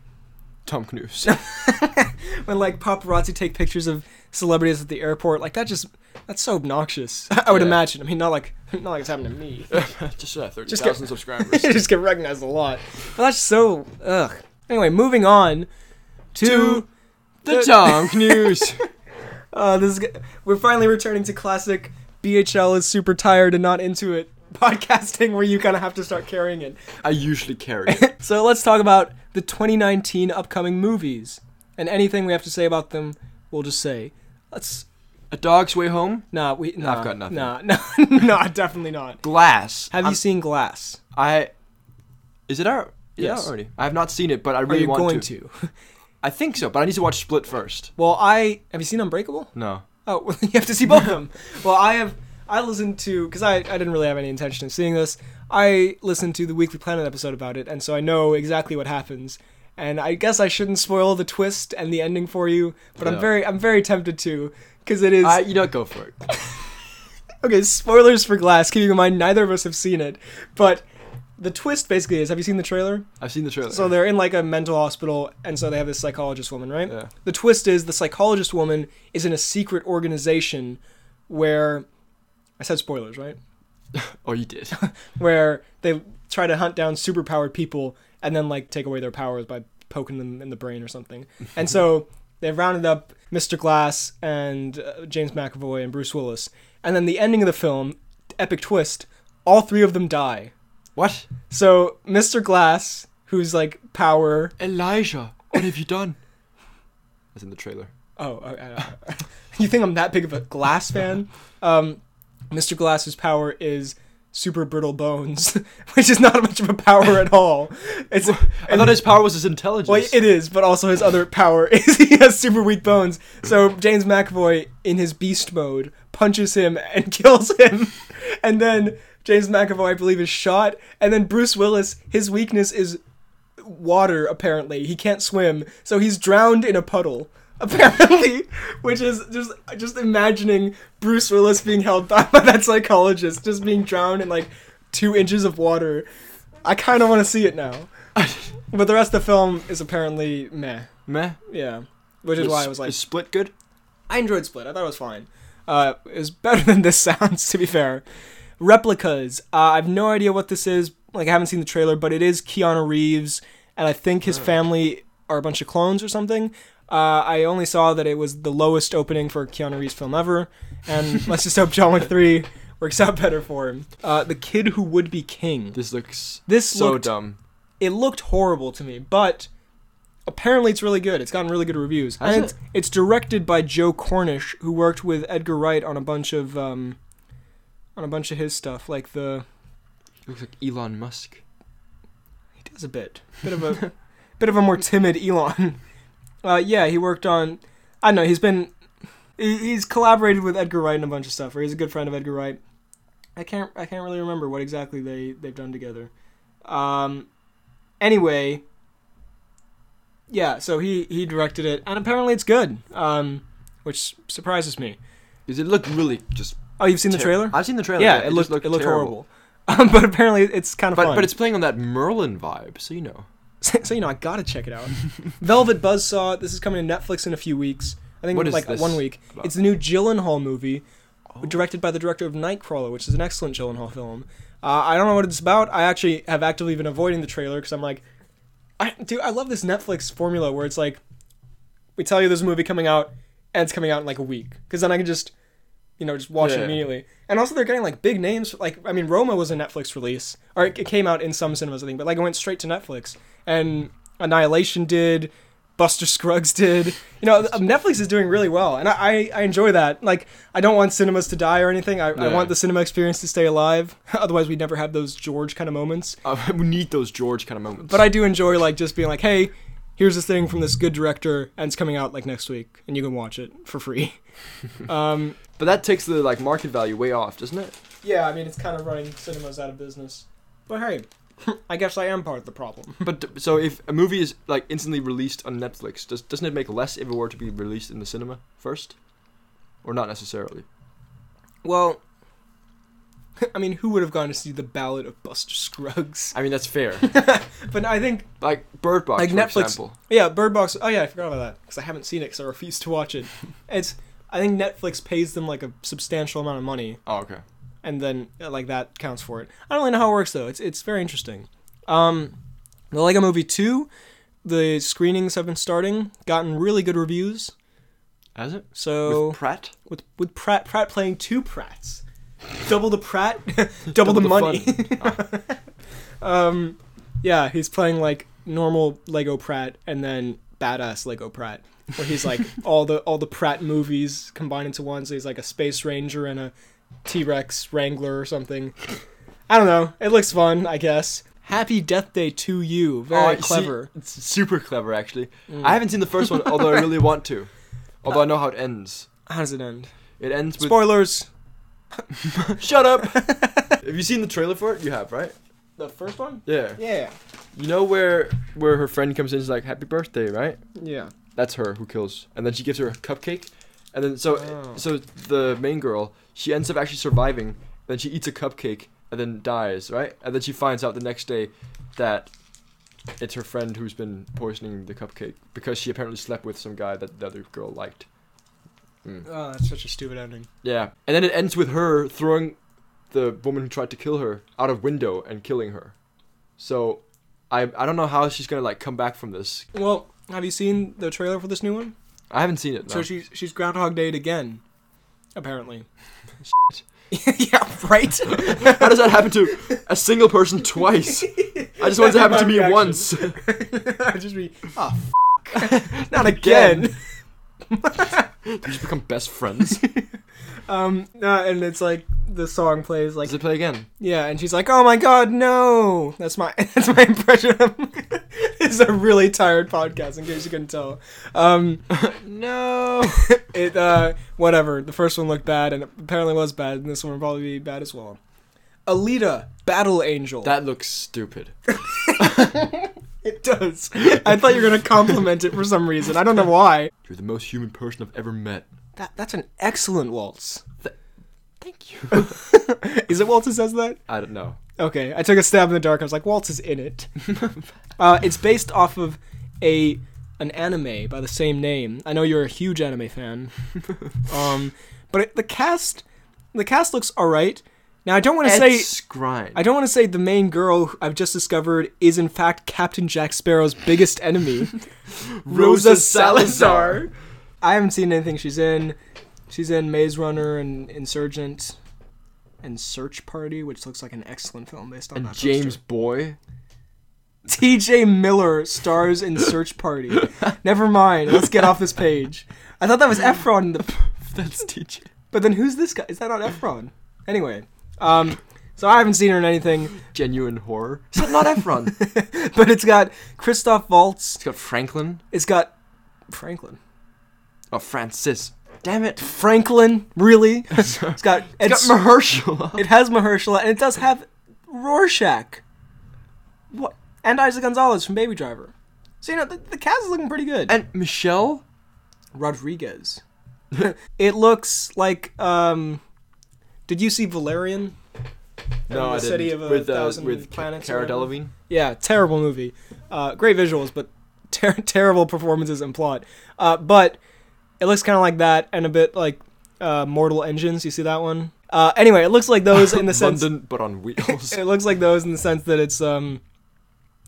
Tom Cruise. when like paparazzi take pictures of celebrities at the airport. Like that just that's so obnoxious. I would Yeah. imagine. I mean, not like not like it's happening to me. Just uh, thirty Just thousand get- subscribers. just get recognized a lot. But that's so ugh. Anyway, moving on to, To the Tom News. uh, this is, g- we're finally returning to classic BHL is super tired and not into it podcasting where you kind of have to start carrying it. I usually carry it. So let's talk about the 2019 upcoming movies and anything we have to say about them. We'll just say let's A Dog's Way Home. nah we nah, I've got nothing. Nah, no, no, definitely not. Glass. Have I'm- you seen Glass? I. Is it out? Is it out Yes. already. I have not seen it, but I really Are you want going to. to? I think so, but I need to watch Split first. Well, I have you seen Unbreakable? No. Oh, well, you have to see both of them. Well, I have. I listened to because I, I didn't really have any intention of seeing this. I listened to the Weekly Planet episode about it, and so I know exactly what happens. And I guess I shouldn't spoil the twist and the ending for you, but I'm very I'm very tempted to because it is I, you know, go for it. okay. Spoilers for Glass. Keeping in mind neither of us have seen it, but the twist basically is: Have you seen the trailer? I've seen the trailer. So they're in like a mental hospital, and so they have this psychologist woman, right? Yeah. The twist is the psychologist woman is in a secret organization where I said spoilers, right? Oh, you did. Where they try to hunt down superpowered people and then like take away their powers by poking them in the brain or something. And so they've rounded up Mr. Glass and uh, James McAvoy and Bruce Willis. And then the ending of the film, epic twist, all three of them die. what? So Mr. Glass, who's like power Elijah, what have you done? That's in the trailer. Oh, uh, uh, you think I'm that big of a Glass fan? Um, Mr. Glass's power is super brittle bones, which is not much of a power at all. It's I thought his power was his intelligence. well, it is, but also his other power is he has super weak bones. So James McAvoy, in his beast mode, punches him and kills him, and then James McAvoy, I believe, is shot, and then Bruce Willis, his weakness is water. Apparently, he can't swim, so he's drowned in a puddle. Apparently, which is just just imagining Bruce Willis being held back by that psychologist, just being drowned in like two inches of water. I kind of want to see it now. But the rest of the film is apparently meh. Meh. Yeah. Which is why I was like, is Split good? I enjoyed Split. I thought it was fine. Uh, it was better than this sounds, to be fair. Replicas. Uh, I have no idea what this is. Like, I haven't seen the trailer, but it is Keanu Reeves, and I think his family are a bunch of clones or something. Uh, I only saw that it was the lowest opening for a Keanu Reeves film ever, and let's just hope John Wick 3 works out better for him. Uh, the Kid Who Would Be King. This looks This so looked dumb. it looked horrible to me, but apparently it's really good. It's gotten really good reviews. Has and it? it's, it's directed by Joe Cornish, who worked with Edgar Wright on a bunch of um, on a bunch of his stuff, like the looks like Elon Musk. he does a bit, bit of a bit of a more timid Elon. Uh, yeah, he worked on. I don't know. He's been he's collaborated with Edgar Wright in a bunch of stuff. Or he's a good friend of Edgar Wright. I can't I can't really remember what exactly they they've done together. Um, anyway, yeah. So he he directed it, and apparently it's good. Um, which surprises me. Does it look really just? Oh, you've seen the trailer? I've seen the trailer. yeah, but it just looked it looked terrible. horrible. Um, but apparently it's kind of But fun. but it's playing on that Merlin vibe, so you know. So, you know I gotta check it out. Velvet Buzzsaw. This is coming to Netflix in a few weeks. I think like this one week. about? It's the new Gyllenhaal movie, Oh. directed by the director of Nightcrawler, which is an excellent Gyllenhaal film. Uh, I don't know what it's about. I actually have actively been avoiding the trailer because I'm like, I dude, I love this Netflix formula where it's like, we tell you there's a movie coming out, and it's coming out in like a week, because then I can just, you know, just watch it immediately. And also they're getting like big names. Like I mean, Roma was a Netflix release, or it, it came out in some cinemas, I think, but like it went straight to Netflix. And Annihilation did. Buster Scruggs did. You know, Netflix is doing really well, and I, I, enjoy that. Like, I don't want cinemas to die or anything. I, I want the cinema experience to stay alive. Otherwise, we'd never have those George kind of moments. Uh, we need those George kind of moments. But I do enjoy like just being like, hey, here's this thing from this good director, and it's coming out like next week, and you can watch it for free. um, But that takes the like market value way off, doesn't it? yeah, I mean, it's kind of running cinemas out of business. But hey, I guess I am part of the problem. But so if a movie is like instantly released on Netflix, does doesn't it make less if it were to be released in the cinema first, or not necessarily? Well, I mean, who would have gone to see the Ballad of Buster Scruggs? I mean that's fair. But I think, like Bird Box, Like for Netflix- example. yeah, Bird Box. Oh yeah, I forgot about that because I haven't seen it because I refuse to watch it. It's I think Netflix pays them like a substantial amount of money, Oh okay. And then like that counts for it. I don't really know how it works though. It's it's very interesting. Um, the Lego Movie two, the screenings have been starting, gotten really good reviews. Has it? So With Pratt. with with Pratt Pratt playing two Pratts, double the Pratt, double, Double the, the money. um, yeah, he's playing like normal Lego Pratt and then badass Lego Pratt, where he's like all the all the Pratt movies combined into one. So he's like a space ranger and a T Rex wrangler or something. I don't know. It looks fun, I guess. Happy Death Day to you. Very Oh, you see, clever. it's super clever actually. Mm. I haven't seen the first one, although I really want to. Although I know how it ends. How does it end? It ends with Spoilers. Shut up. have you seen the trailer for it? You have, right? The first one? Yeah. Yeah. You know where where her friend comes in, is like happy birthday, right? Yeah. That's her who kills, and then she gives her a cupcake, and then so Oh. so the main girl she ends up actually surviving. Then she eats a cupcake and then dies, right? And then she finds out the next day that it's her friend who's been poisoning the cupcake because she apparently slept with some guy that the other girl liked. Mm. Oh, that's such a stupid ending. Yeah, and then it ends with her throwing the woman who tried to kill her out of window and killing her. So, I I don't know how she's gonna like come back from this. Well, have you seen the trailer for this new one? I haven't seen it. So she's she's Groundhog Day again, Apparently. yeah, right. How does that happen to a single person twice? I just want it to happen to me reaction. once. I'd just be, oh, f- not again. We just become best friends. Um, uh, and it's like the song plays like Does it play again? yeah, and she's like, oh my god, no. That's my that's my impression. of It's a really tired podcast, in case you couldn't tell. Um, No. it uh, whatever. The first one looked bad, and it apparently was bad, and this one will probably be bad as well. Alita, Battle Angel. That looks stupid. It does. I thought you were gonna compliment it for some reason. I don't know why. You're the most human person I've ever met. That that's an excellent waltz. Thank you. Is it Waltz who says that? I don't know. Okay, I took a stab in the dark. I was like, Waltz is in it. uh, it's based off of a an anime by the same name. I know you're a huge anime fan. um, but it, the cast the cast looks alright. Now I don't want to say. I don't want to say the main girl I've just discovered is in fact Captain Jack Sparrow's biggest enemy, Rosa Salazar. I haven't seen anything she's in. She's in Maze Runner and Insurgent and Search Party, which looks like an excellent film based on and that James Boy. T.J. Miller stars in Search Party. Never mind. Let's get off this page. I thought that was Efron, in the, That's TJ. but then who's this guy? Is that not Efron? Anyway, um, so I haven't seen her in anything, Genuine horror. Not Efron? but it's got Christoph Waltz. It's got Franklin. It's got Franklin. Oh, Francis. Damn it. Franklin, really? It's got It's got Mahershala. it has Mahershala and it does have Rorschach. What? And Isaac Gonzalez from Baby Driver. So you know the, the cast is looking pretty good. and Michelle. Rodriguez. it looks like um. Did you see Valerian? No, the I City didn't. of a with uh, Thousand with Planets Cara. Delevingne. Yeah, terrible movie. Uh, great visuals, but ter- terrible performances and plot. Uh, but it looks kind of like that, and a bit like uh, Mortal Engines. You see that one? Uh, anyway, it looks like those in the sense. London, but on wheels. it looks like those in the sense that it's um,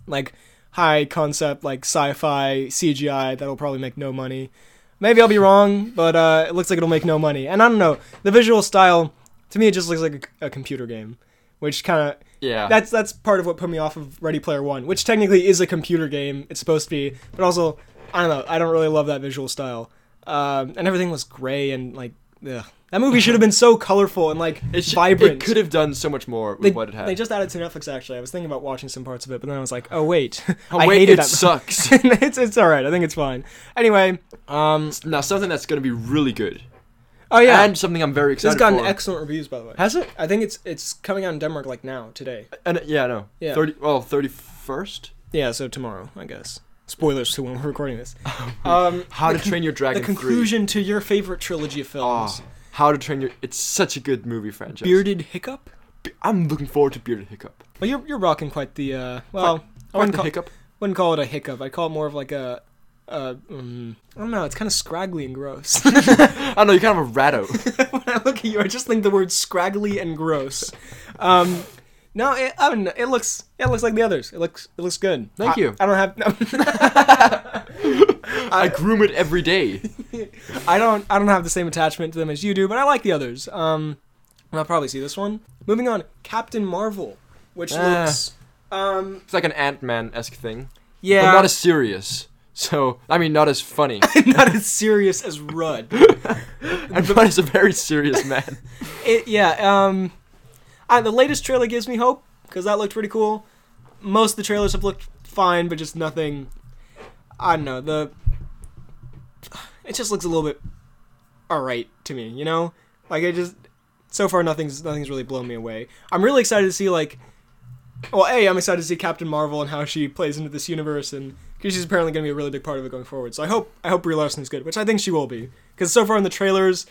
like high concept, like sci-fi CGI that'll probably make no money. Maybe I'll be wrong, but uh, it looks like it'll make no money. And I don't know, the visual style to me it just looks like a, a computer game, which kind of yeah. that's that's part of what put me off of Ready Player One, which technically is a computer game. It's supposed to be, but also I don't know. I don't really love that visual style, um, and everything was gray and like ugh. that movie should have been so colorful and like it sh- vibrant. It could have done so much more with They, what it had. they just added to Netflix. Actually, I was thinking about watching some parts of it, but then I was like, oh wait, oh, I wait, hated it that. sucks. it's it's all right. I think it's fine. Anyway, um, now something that's gonna be really good, oh yeah, and something I'm very excited gotten for. excellent reviews by the way. Has it? I think it's it's coming out in Denmark like now today. And yeah, no. Yeah. Thirty. Well, thirty first. Yeah, so tomorrow, I guess. Spoilers to when we're recording this. Um, How to con- Train Your Dragon. the conclusion to your favorite trilogy of films. Oh, How to Train Your. It's such a good movie franchise. Bearded Hiccup. Be- I'm looking forward to Bearded Hiccup. Well, you're you're rocking quite the uh. Well, I wouldn't call, hiccup. wouldn't call it a hiccup. I'd call it more of like a. Uh, um, I don't know. It's kind of scraggly and gross. I don't know. You're kind of a ratto. when I look at you, I just think the word scraggly and gross. Um, no, it, I don't know. It looks it looks like the others. It looks it looks good. Thank I- you. I don't have. I groom it every day. I don't I don't have the same attachment to them as you do, but I like the others. Um, I'll probably see this one. Moving on, Captain Marvel, which Ah. looks um It's like an Ant Man esque thing, yeah but not as serious. So I mean, not as funny. not as serious as Rudd. and Rudd is a very serious man. It yeah um, I, the latest trailer gives me hope because that looked pretty cool. Most of the trailers have looked fine, but just nothing. I don't know the. It just looks a little bit alright to me, you know. Like it just so far nothing's nothing's really blown me away. I'm really excited to see like. Well, a I'm excited to see Captain Marvel and how she plays into this universe, and because she's apparently going to be a really big part of it going forward. So I hope I hope Brie Larson is good, which I think she will be. Because so far in the trailers,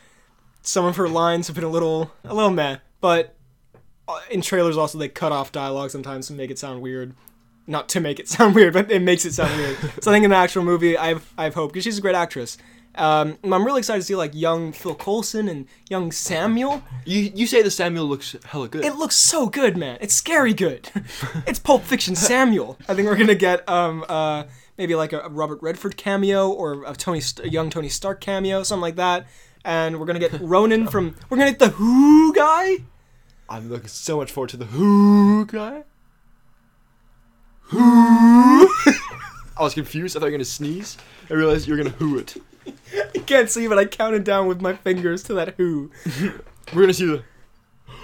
some of her lines have been a little a little meh, but in trailers also they cut off dialogue sometimes to make it sound weird. Not to make it sound weird, but it makes it sound weird. so I think in the actual movie, I've I've hope because she's a great actress. Um, I'm really excited to see like young Phil Coulson and young Samuel. You you say the Samuel looks hella good. It looks so good, man. It's scary good. it's Pulp Fiction Samuel. I think we're gonna get um uh maybe like a, a Robert Redford cameo or a Tony St- a young Tony Stark cameo, something like that. And we're gonna get Ronan from. We're gonna get the Who guy. I'm looking so much forward to the Who guy. Who? I was confused. I thought you were gonna sneeze. I realized you were gonna who it. I can't see, but I counted down with my fingers to that Who. We're gonna see the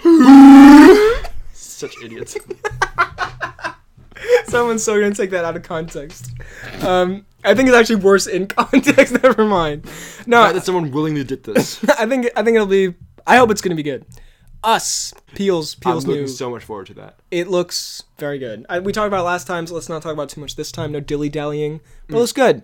Who. Such idiots. Someone's so gonna take that out of context. Um, I think it's actually worse in context. Never mind. No, Glad that someone willingly did this. I think I think it'll be. I hope it's gonna be good. Us Peele's Peele's I'm looking new. so much forward to that. it looks very good. I, we talked about last time, so let's not talk about too much this time. No dilly dallying. But Mm. it looks good.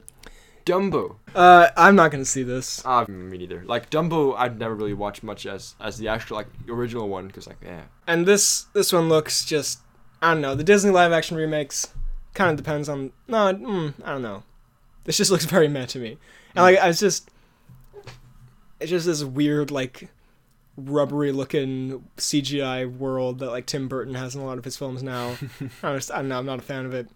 Dumbo. Uh, I'm not gonna see this. Ah, me neither. Like Dumbo, I've never really watched much as as the actual like original one because like yeah. And this this one looks just. I don't know. The Disney live action remakes kind of depends on. No, mm, I don't know. This just looks very meh to me. And like, I was just. It's just this weird like. Rubbery looking CGI world that like Tim Burton has in a lot of his films now. I'm, just, I don't know. I'm not a fan of it.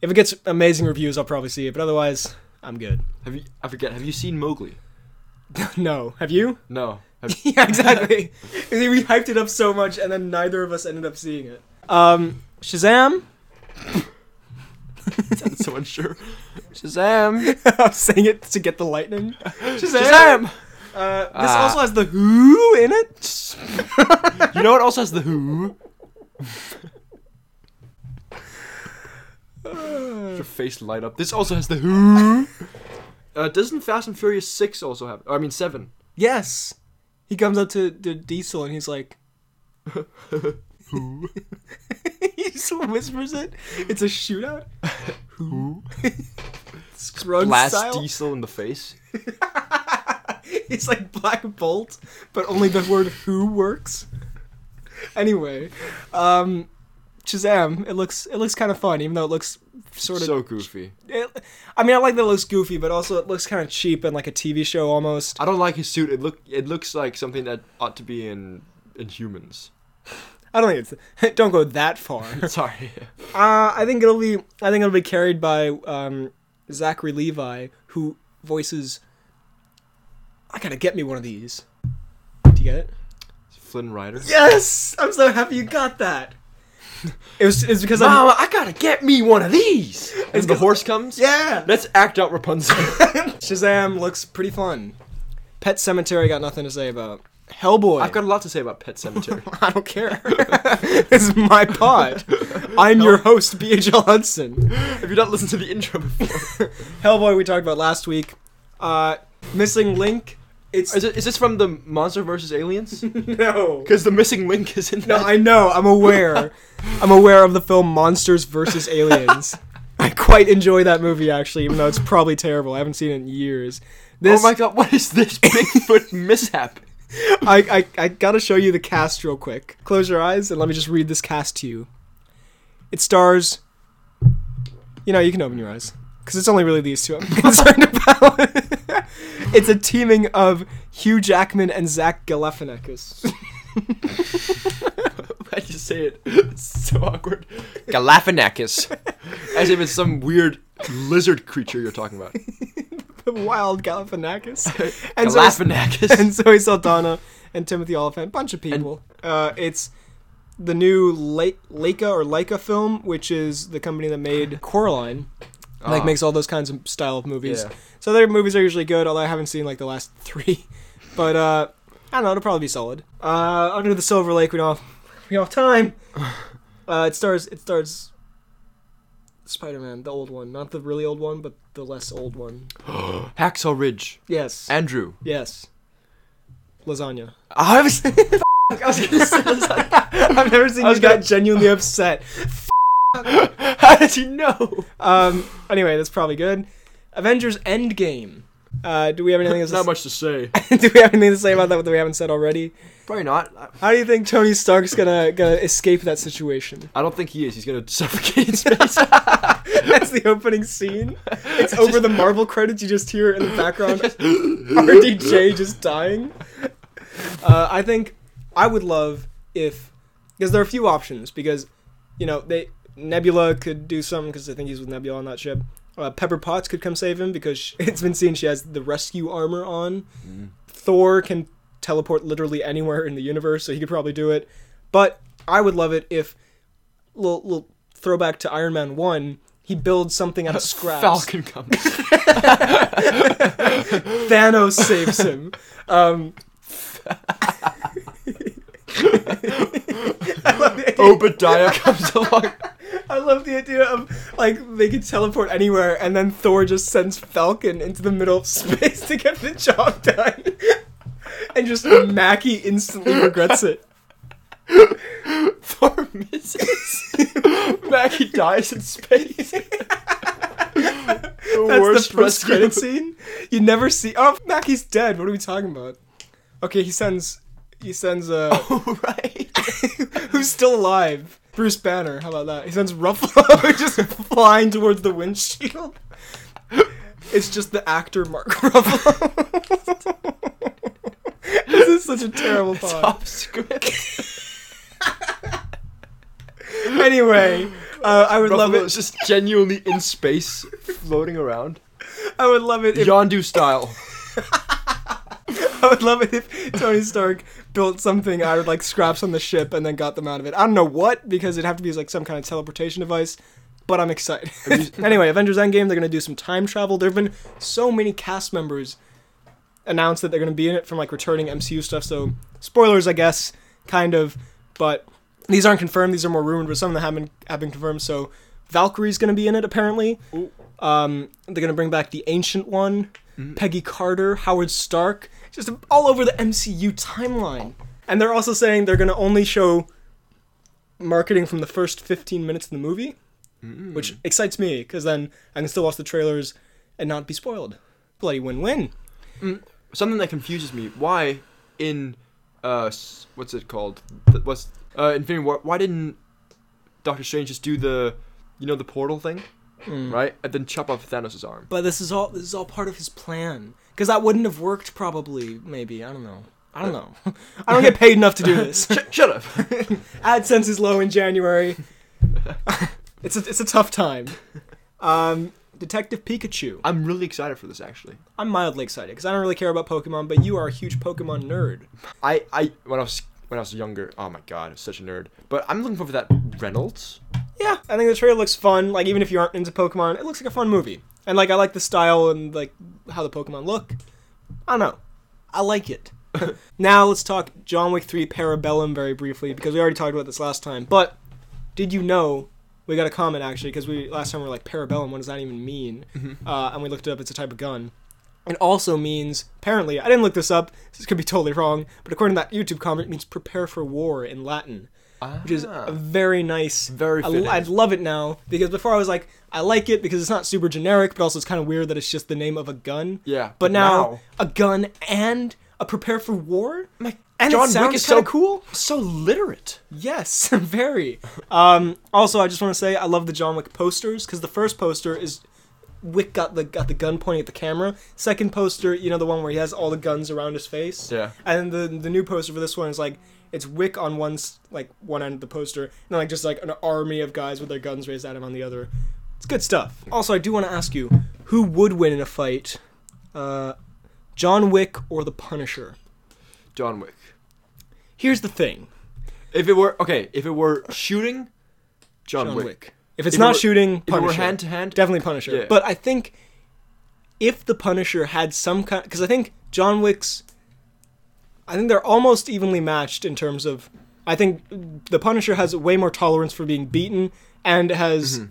If it gets amazing reviews, I'll probably see it. But otherwise, I'm good. Have you? I forget. Have you seen Mowgli? no, have you? No. Have, yeah, exactly. we hyped it up so much, and then neither of us ended up seeing it. Um, Shazam. so unsure. Shazam. I'm saying it to get the lightning. Shazam. Shazam. Uh, this Ah. also has the Who in it. You know what also has the Who? Your face light up. This also has the Who. Uh, doesn't Fast and Furious Six also have? Or, I mean Seven. Yes. He comes up to, to Diesel and he's like, Who? he just whispers it. It's a shootout. Who? Scruggs Blast style. Diesel in the face. It's like Black Bolt, but only the word "who" works. anyway, um, Shazam. It looks it looks kind of fun, even though it looks sort of. so goofy. it, I mean, I like that it looks goofy, but also it looks kind of cheap and like a TV show almost. I don't like his suit. It look it looks like something that ought to be in in humans. I don't think it's. Don't go that far. Sorry. Uh, I think it'll be. I think it'll be carried by um, Zachary Levi, who voices. I gotta get me one of these. Do you get it? Flynn Rider. Yes, I'm so happy you got that. It was. It's because I'm. I gotta get me one of these. And the horse comes. Yeah. Let's act out Rapunzel. Shazam looks pretty fun. Pet Cemetery got nothing to say about. Hellboy. I've got a lot to say about Pet Cemetery. I don't care. this is my pod. I'm your host, BHL Hudson. Have you not listened to the intro before? Hellboy we talked about last week. Uh, Missing Link. It's Is, it, is this from the Monster vs. Aliens? no. Because the missing link is in No, that. I know. I'm aware. I'm aware of the film Monsters vs. Aliens. I quite enjoy that movie actually, even though it's probably terrible. I haven't seen it in years. This, oh my god, what is this Bigfoot mishap? I, I, I gotta show you the cast real quick. Close your eyes and let me just read this cast to you. It stars. You know, you can open your eyes. Because it's only really these two I'm concerned about. It's a teaming of Hugh Jackman and Zach Galifianakis. Why'd you say it? It's so awkward. Galifianakis. As if it's some weird lizard creature you're talking about. The wild Galifianakis. And so, Galifianakis. and Zoe Saldana and Timothy Olyphant. Bunch of people. uh, it's the new Le- Laika or Laika film, which is the company that made Coraline. Like Ah. makes all those kinds of style of movies. Yeah. So their movies are usually good, although I haven't seen like the last three. But uh I don't know, it'll probably be solid. Uh Under the Silver Lake, we don't have, we don't have time. Uh it stars it stars Spider Man, the old one. Not the really old one, but the less old one. Hacksaw Ridge. Yes. Andrew. yes. Lasagna. I was. I was gonna say I've never seen I was you gonna- genuinely upset. How did you know? Um anyway, that's probably good. Avengers Endgame. Uh, do we have anything to not much to say. do we have anything to say about that that we haven't said already? Probably not. How do you think Tony Stark's gonna gonna escape that situation? I don't think he is. He's gonna suffocate in space. That's the opening scene. It's over the Marvel credits. You just hear it in the background. RDJ just dying. Uh, I think I would love if because there are a few options because you know they Nebula could do something because I think he's with Nebula on that ship. Uh, Pepper Potts could come save him because she, it's been seen she has the rescue armor on. Thor can teleport literally anywhere in the universe, so he could probably do it. But I would love it if little, little throwback to Iron Man one. He builds something out of scraps. Falcon comes. Thanos saves him. Um, I love the. Obadiah comes along. I love the idea of like they could teleport anywhere, and then Thor just sends Falcon into the middle of space to get the job done, and just Mackie instantly regrets it. Thor misses. Mackie dies in space. the That's worst the post credit scene. You never see. Oh, Mackie's dead. What are we talking about? Okay, he sends. He sends. Uh, Oh, right. who's still alive? Bruce Banner. How about that? He sends Ruffalo just flying towards the windshield. It's just the actor Mark Ruffalo. this is such a terrible pod. Top script. Anyway, uh, I would love it. it. is just genuinely in space, floating around. I would love it if Yondu style. I would love it if Tony Stark built something out of like scraps on the ship and then got them out of it. I don't know what because it'd have to be like some kind of teleportation device. But I'm excited. anyway, Avengers Endgame, they're gonna do some time travel. There have been so many cast members announced that they're gonna be in it from like returning MCU stuff. So spoilers, I guess, kind of. But these aren't confirmed. These are more rumored, but some of them have been have been confirmed. So Valkyrie's gonna be in it apparently. Um, they're gonna bring back the Ancient One, Peggy Carter, Howard Stark, just all over the MCU timeline. And they're also saying they're gonna only show marketing from the first 15 minutes of the movie, which excites me because then I can still watch the trailers and not be spoiled. Bloody win-win. Something that confuses me. Why in uh what's it called? What's Uh, Infinity War. Why didn't Doctor Strange just do the, you know, the portal thing, Mm. right? And then chop off Thanos' arm. But this is all this is all part of his plan. Because that wouldn't have worked probably. Maybe I don't know. I don't know. I don't get paid enough to do this. Sh- shut up. AdSense is low in January. it's a it's a tough time. Um, Detective Pikachu. I'm really excited for this actually. I'm mildly excited because I don't really care about Pokemon, but you are a huge Pokemon nerd. I, I when I was when I was younger, oh my god, I was such a nerd. But I'm looking forward to that Reynolds. Yeah, I think the trailer looks fun. Like even if you aren't into Pokemon, it looks like a fun movie. And like I like the style and like how the Pokemon look. I don't know. I like it. now let's talk John Wick 3 Parabellum very briefly because we already talked about this last time. But did you know we got a comment actually because we last time we were like Parabellum, what does that even mean? Uh, and we looked it up. It's a type of gun. It also means apparently I didn't look this up. This could be totally wrong, but according to that YouTube comment, it means prepare for war in Latin which is a very nice. Very I, fitting. I love it now because before I was like, I like it because it's not super generic, but also it's kind of weird that it's just the name of a gun. Yeah, But but now, now- a gun and a prepare for war. Like, And John it sounds Wick is so- cool. so literate. Yes, very. Um, also, I just want to say I love the John Wick posters because the first poster is Wick got the got the gun pointing at the camera. Second poster, you know, the one where he has all the guns around his face. Yeah. And the the new poster for this one is like it's Wick on one like one end of the poster, and then like just like an army of guys with their guns raised at him on the other. It's good stuff. Also, I do want to ask you, who would win in a fight, uh, John Wick or the Punisher? John Wick. Here's the thing, If it were okay, if it were shooting, John, John Wick. Wick. If it's If it not were- shooting, Punisher. If it were hand to hand, Definitely Punisher. Yeah. But I think if the Punisher had some kind, because I think John Wick's, I think they're almost evenly matched in terms of. I think the Punisher has way more tolerance for being beaten and has mm-hmm.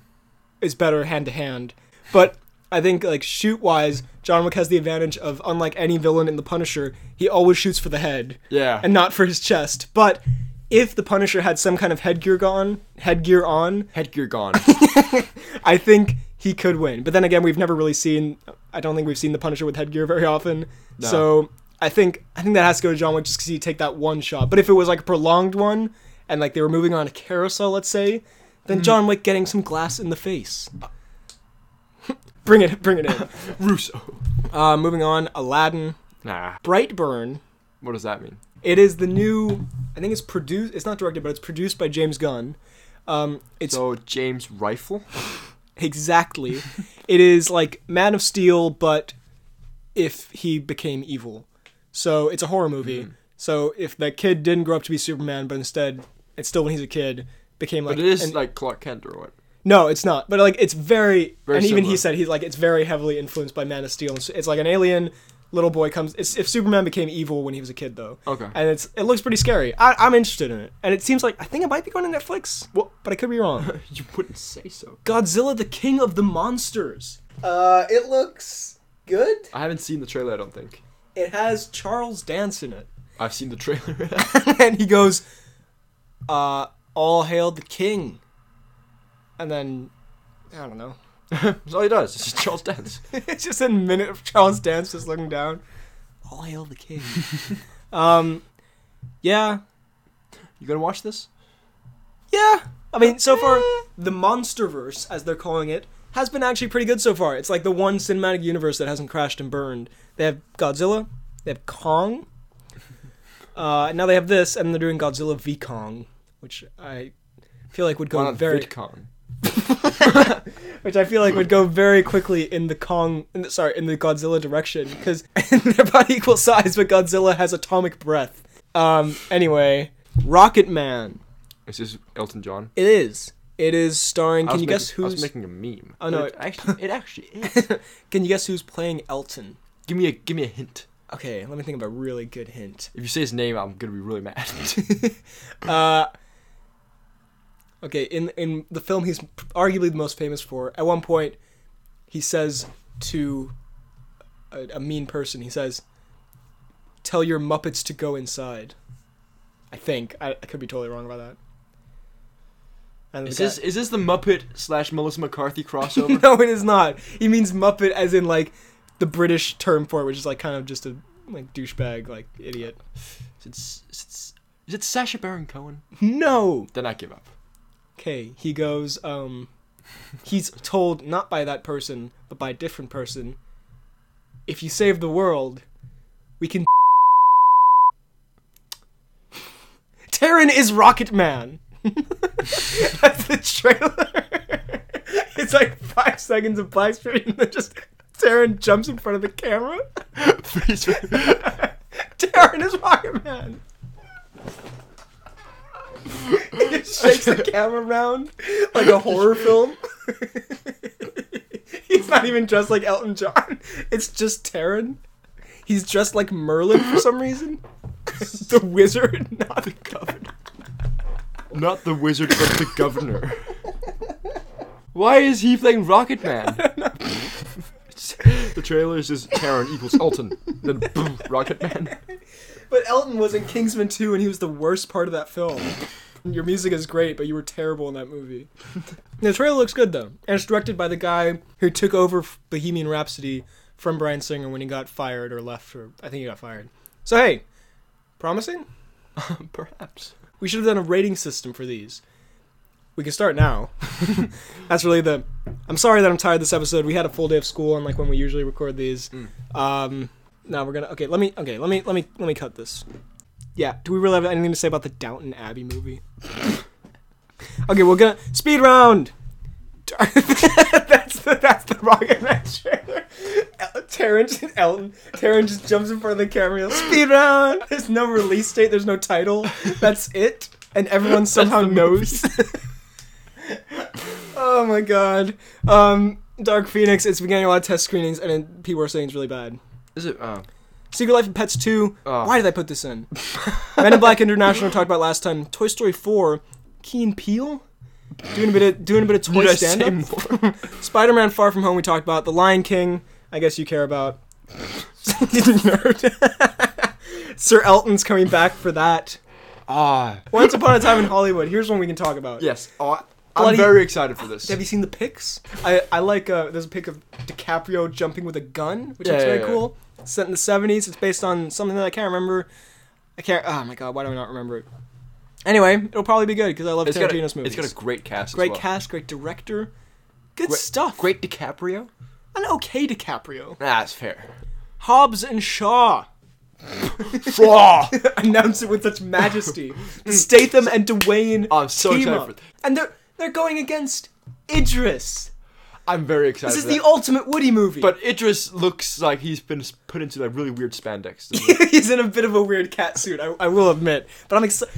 is better hand to hand. But I think like shoot wise, John Wick has the advantage of unlike any villain in the Punisher, he always shoots for the head yeah, and not for his chest. But if the Punisher had some kind of headgear on, headgear on, headgear gone. I think he could win. But then again, we've never really seen. I don't think we've seen the Punisher with headgear very often. No. So I think I think that has to go to John Wick just because he take that one shot. But if it was like a prolonged one and like they were moving on a carousel, let's say, then John Wick getting some glass in the face. bring it, bring it in. Russo. Uh, moving on, Aladdin, Nah. Brightburn. What does that mean? It is the new. I think it's produced. It's not directed, but it's produced by James Gunn. Um, it's so James Rifle. Exactly. it is like Man of Steel, but if he became evil. So it's a horror movie. Mm-hmm. So if that kid didn't grow up to be Superman, but instead it's still when he's a kid became like. But it is an- like Clark Kent or what? no, it's not. But like it's very, Very and even he said he's like it's very heavily influenced by Man of Steel. It's, it's like an alien little boy comes. It's if Superman became evil when he was a kid though. Okay. And it's it looks pretty scary. I, I'm interested in it, and it seems like I think it might be going to Netflix. What? But I could be wrong. you wouldn't say so. Godzilla, the King of the Monsters. Uh, it looks good. I haven't seen the trailer. I don't think. It has Charles Dance in it, I've seen the trailer. and he goes, "Uh, all hail the king." And then, I don't know. That's all he does. It's just Charles Dance. it's just a minute of Charles Dance just looking down. All hail the king. um, yeah, You gonna watch this? yeah. I mean, so far, the MonsterVerse, as they're calling it, has been actually pretty good so far. It's like the one cinematic universe that hasn't crashed and burned. They have Godzilla, they have Kong, uh, now they have this, and they're doing Godzilla v Kong, which I feel like would Why go not very, VidCon? which I feel like would go very quickly in the Kong, in the, sorry, in the Godzilla direction, because they're about equal size, but Godzilla has atomic breath. Um, anyway, Rocket Man. Is this Elton John? It is. It is starring. I Can was you making, guess I was who's? making a meme. Oh, no, it actually, it actually is. Can you guess who's playing Elton? Give me a give me a hint. Okay, let me think of a really good hint. If you say his name, I'm gonna be really mad. Uh, okay, in in the film he's arguably the most famous for. At one point, he says to a, a mean person, he says, "Tell your Muppets to go inside." I think I, I could be totally wrong about that. And is guy- this is this the Muppet slash Melissa McCarthy crossover? no, it is not. He means Muppet as in like the British term for it, which is like kind of just a like douchebag, like idiot. It's, it's, Is it Sacha Baron Cohen? No. Then I give up. Okay, he goes, um, he's told not by that person, but by a different person, if you save the world, we can. Taron is Rocket Man. That's the trailer. it's like five seconds of black screen, and then just Taron jumps in front of the camera. Taron is Rocket Man. he just shakes the camera around like a horror film. He's not even dressed like Elton John. It's just Taron. He's dressed like Merlin for some reason. the wizard, not the governor. Not the wizard, but the governor. Why is he playing Rocket Man? the trailer is just Taron equals Elton. Then boom, Rocket Man. But Elton was in Kingsman 2 and he was the worst part of that film. Your music is great, but you were terrible in that movie. the trailer looks good though. And it's directed by the guy who took over Bohemian Rhapsody from Bryan Singer when he got fired or left or I think he got fired. So hey, promising? Perhaps. We should have done a rating system for these. We can start now. That's really the. I'm sorry that I'm tired this episode. We had a full day of school, and like when we usually record these. Um, now we're gonna. Okay, let me. Okay, let me. Let me. Let me cut this. Yeah. Do we really have anything to say about the Downton Abbey movie? okay, we're gonna speed round. that's the that's the Rocket Man trailer. El- Terrence and Elton. Terrence just jumps in front of the camera. Speed round. There's no release date. There's no title. That's it. And everyone somehow knows. Oh my god. Um, Dark Phoenix. It's been getting a lot of test screenings, and then people are saying it's really bad. Is it? Uh, Secret Life of Pets 2. Oh. Why did I put this in? Men in Black International talked about last time. Toy Story 4. Key and Peele. Doing a bit of doing a bit of toy stand up. Spider-Man: Far From Home. We talked about The Lion King. I guess you care about. Nerd. Sir Elton's coming back for that. Ah. Once Upon a Time in Hollywood. Here's one we can talk about. Yes. Oh, I'm very excited for this. Have you seen the pics? I, I like uh there's a pic of DiCaprio jumping with a gun, which Yeah, looks yeah, very yeah. cool. It's set in the 70s. It's based on something that I can't remember. I can't. Oh my god, why do I not remember it? Anyway, it'll probably be good because I love It's got, a, Tarantino's movies. it's got a great cast. as great well. cast, great director, good Great- stuff. Great DiCaprio. an okay DiCaprio. That's fair. Hobbs and Shaw Fraw. announce it with such majesty. Statham and Dwayne I'm so excited for and they're they're going against Idris. I'm very excited. This is the ultimate Woody movie. But Idris looks like he's been put into like really weird spandex. he's in a bit of a weird cat suit. I, I will admit, but I'm excited.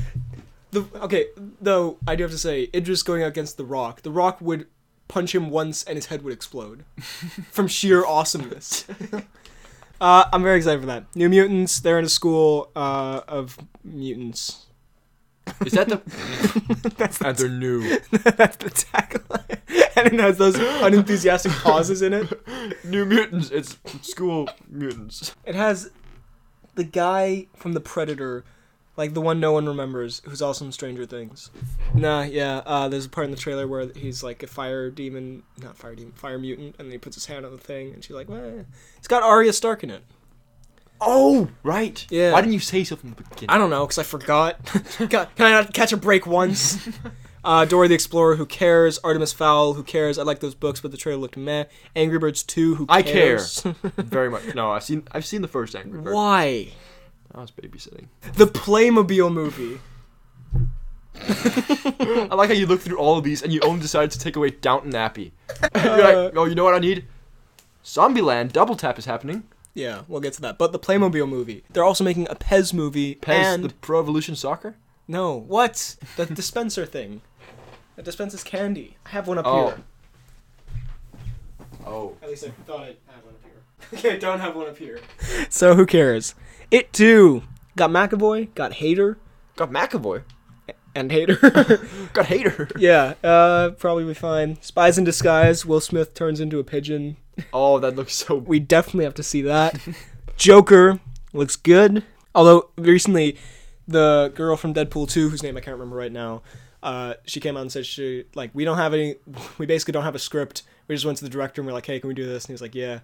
The okay, though I do have to say, Idris going against The Rock. The Rock would punch him once and his head would explode from sheer awesomeness. uh, I'm very excited for that. New Mutants. They're in a school uh, of mutants. Is that the? That's the, and they're new. that's the tagline, and it has those unenthusiastic pauses in it. New mutants. It's school mutants. It has the guy from the Predator, like the one no one remembers, who's also in Stranger Things. Nah, yeah. Uh, there's a part in the trailer where he's like a fire demon, not fire demon, fire mutant, and then he puts his hand on the thing, and she's like, "Well, it's got Arya Stark in it." Oh, right. Yeah. Why didn't you say something from the beginning? I don't know, cause I forgot. Ca- Can I not catch a break once? Uh, Dora the Explorer, who cares? Artemis Fowl, who cares? I like those books, but the trailer looked meh. Angry Birds 2, who cares? I care. Very much. No, I've seen. I've seen the first Angry Bird. Why? I was babysitting. The Playmobil movie. I like how you look through all of these and you only decided to take away Downton Abbey. You're like, oh, you know what I need? Zombieland Double Tap is happening. Yeah, we'll get to that. But the Playmobil movie. They're also making a Pez movie. Pez, and the Pro Evolution Soccer. no, what? The dispenser thing. That dispenses candy. I have one up Oh. here. Oh. At least I thought I had one up here. okay, I don't have one up here. So who cares? It too got McAvoy, got Hader, Got McAvoy. And Hader. Got Hader. yeah, uh, probably be fine. Spies in Disguise. Will Smith turns into a pigeon. Oh, that looks so. We definitely have to see that. Joker looks good. Although recently, the girl from Deadpool 2, whose name I can't remember right now, uh, she came out and said she like we don't have any. We basically don't have a script. We just went to the director and we're like, hey, can we do this? And he was like, yeah.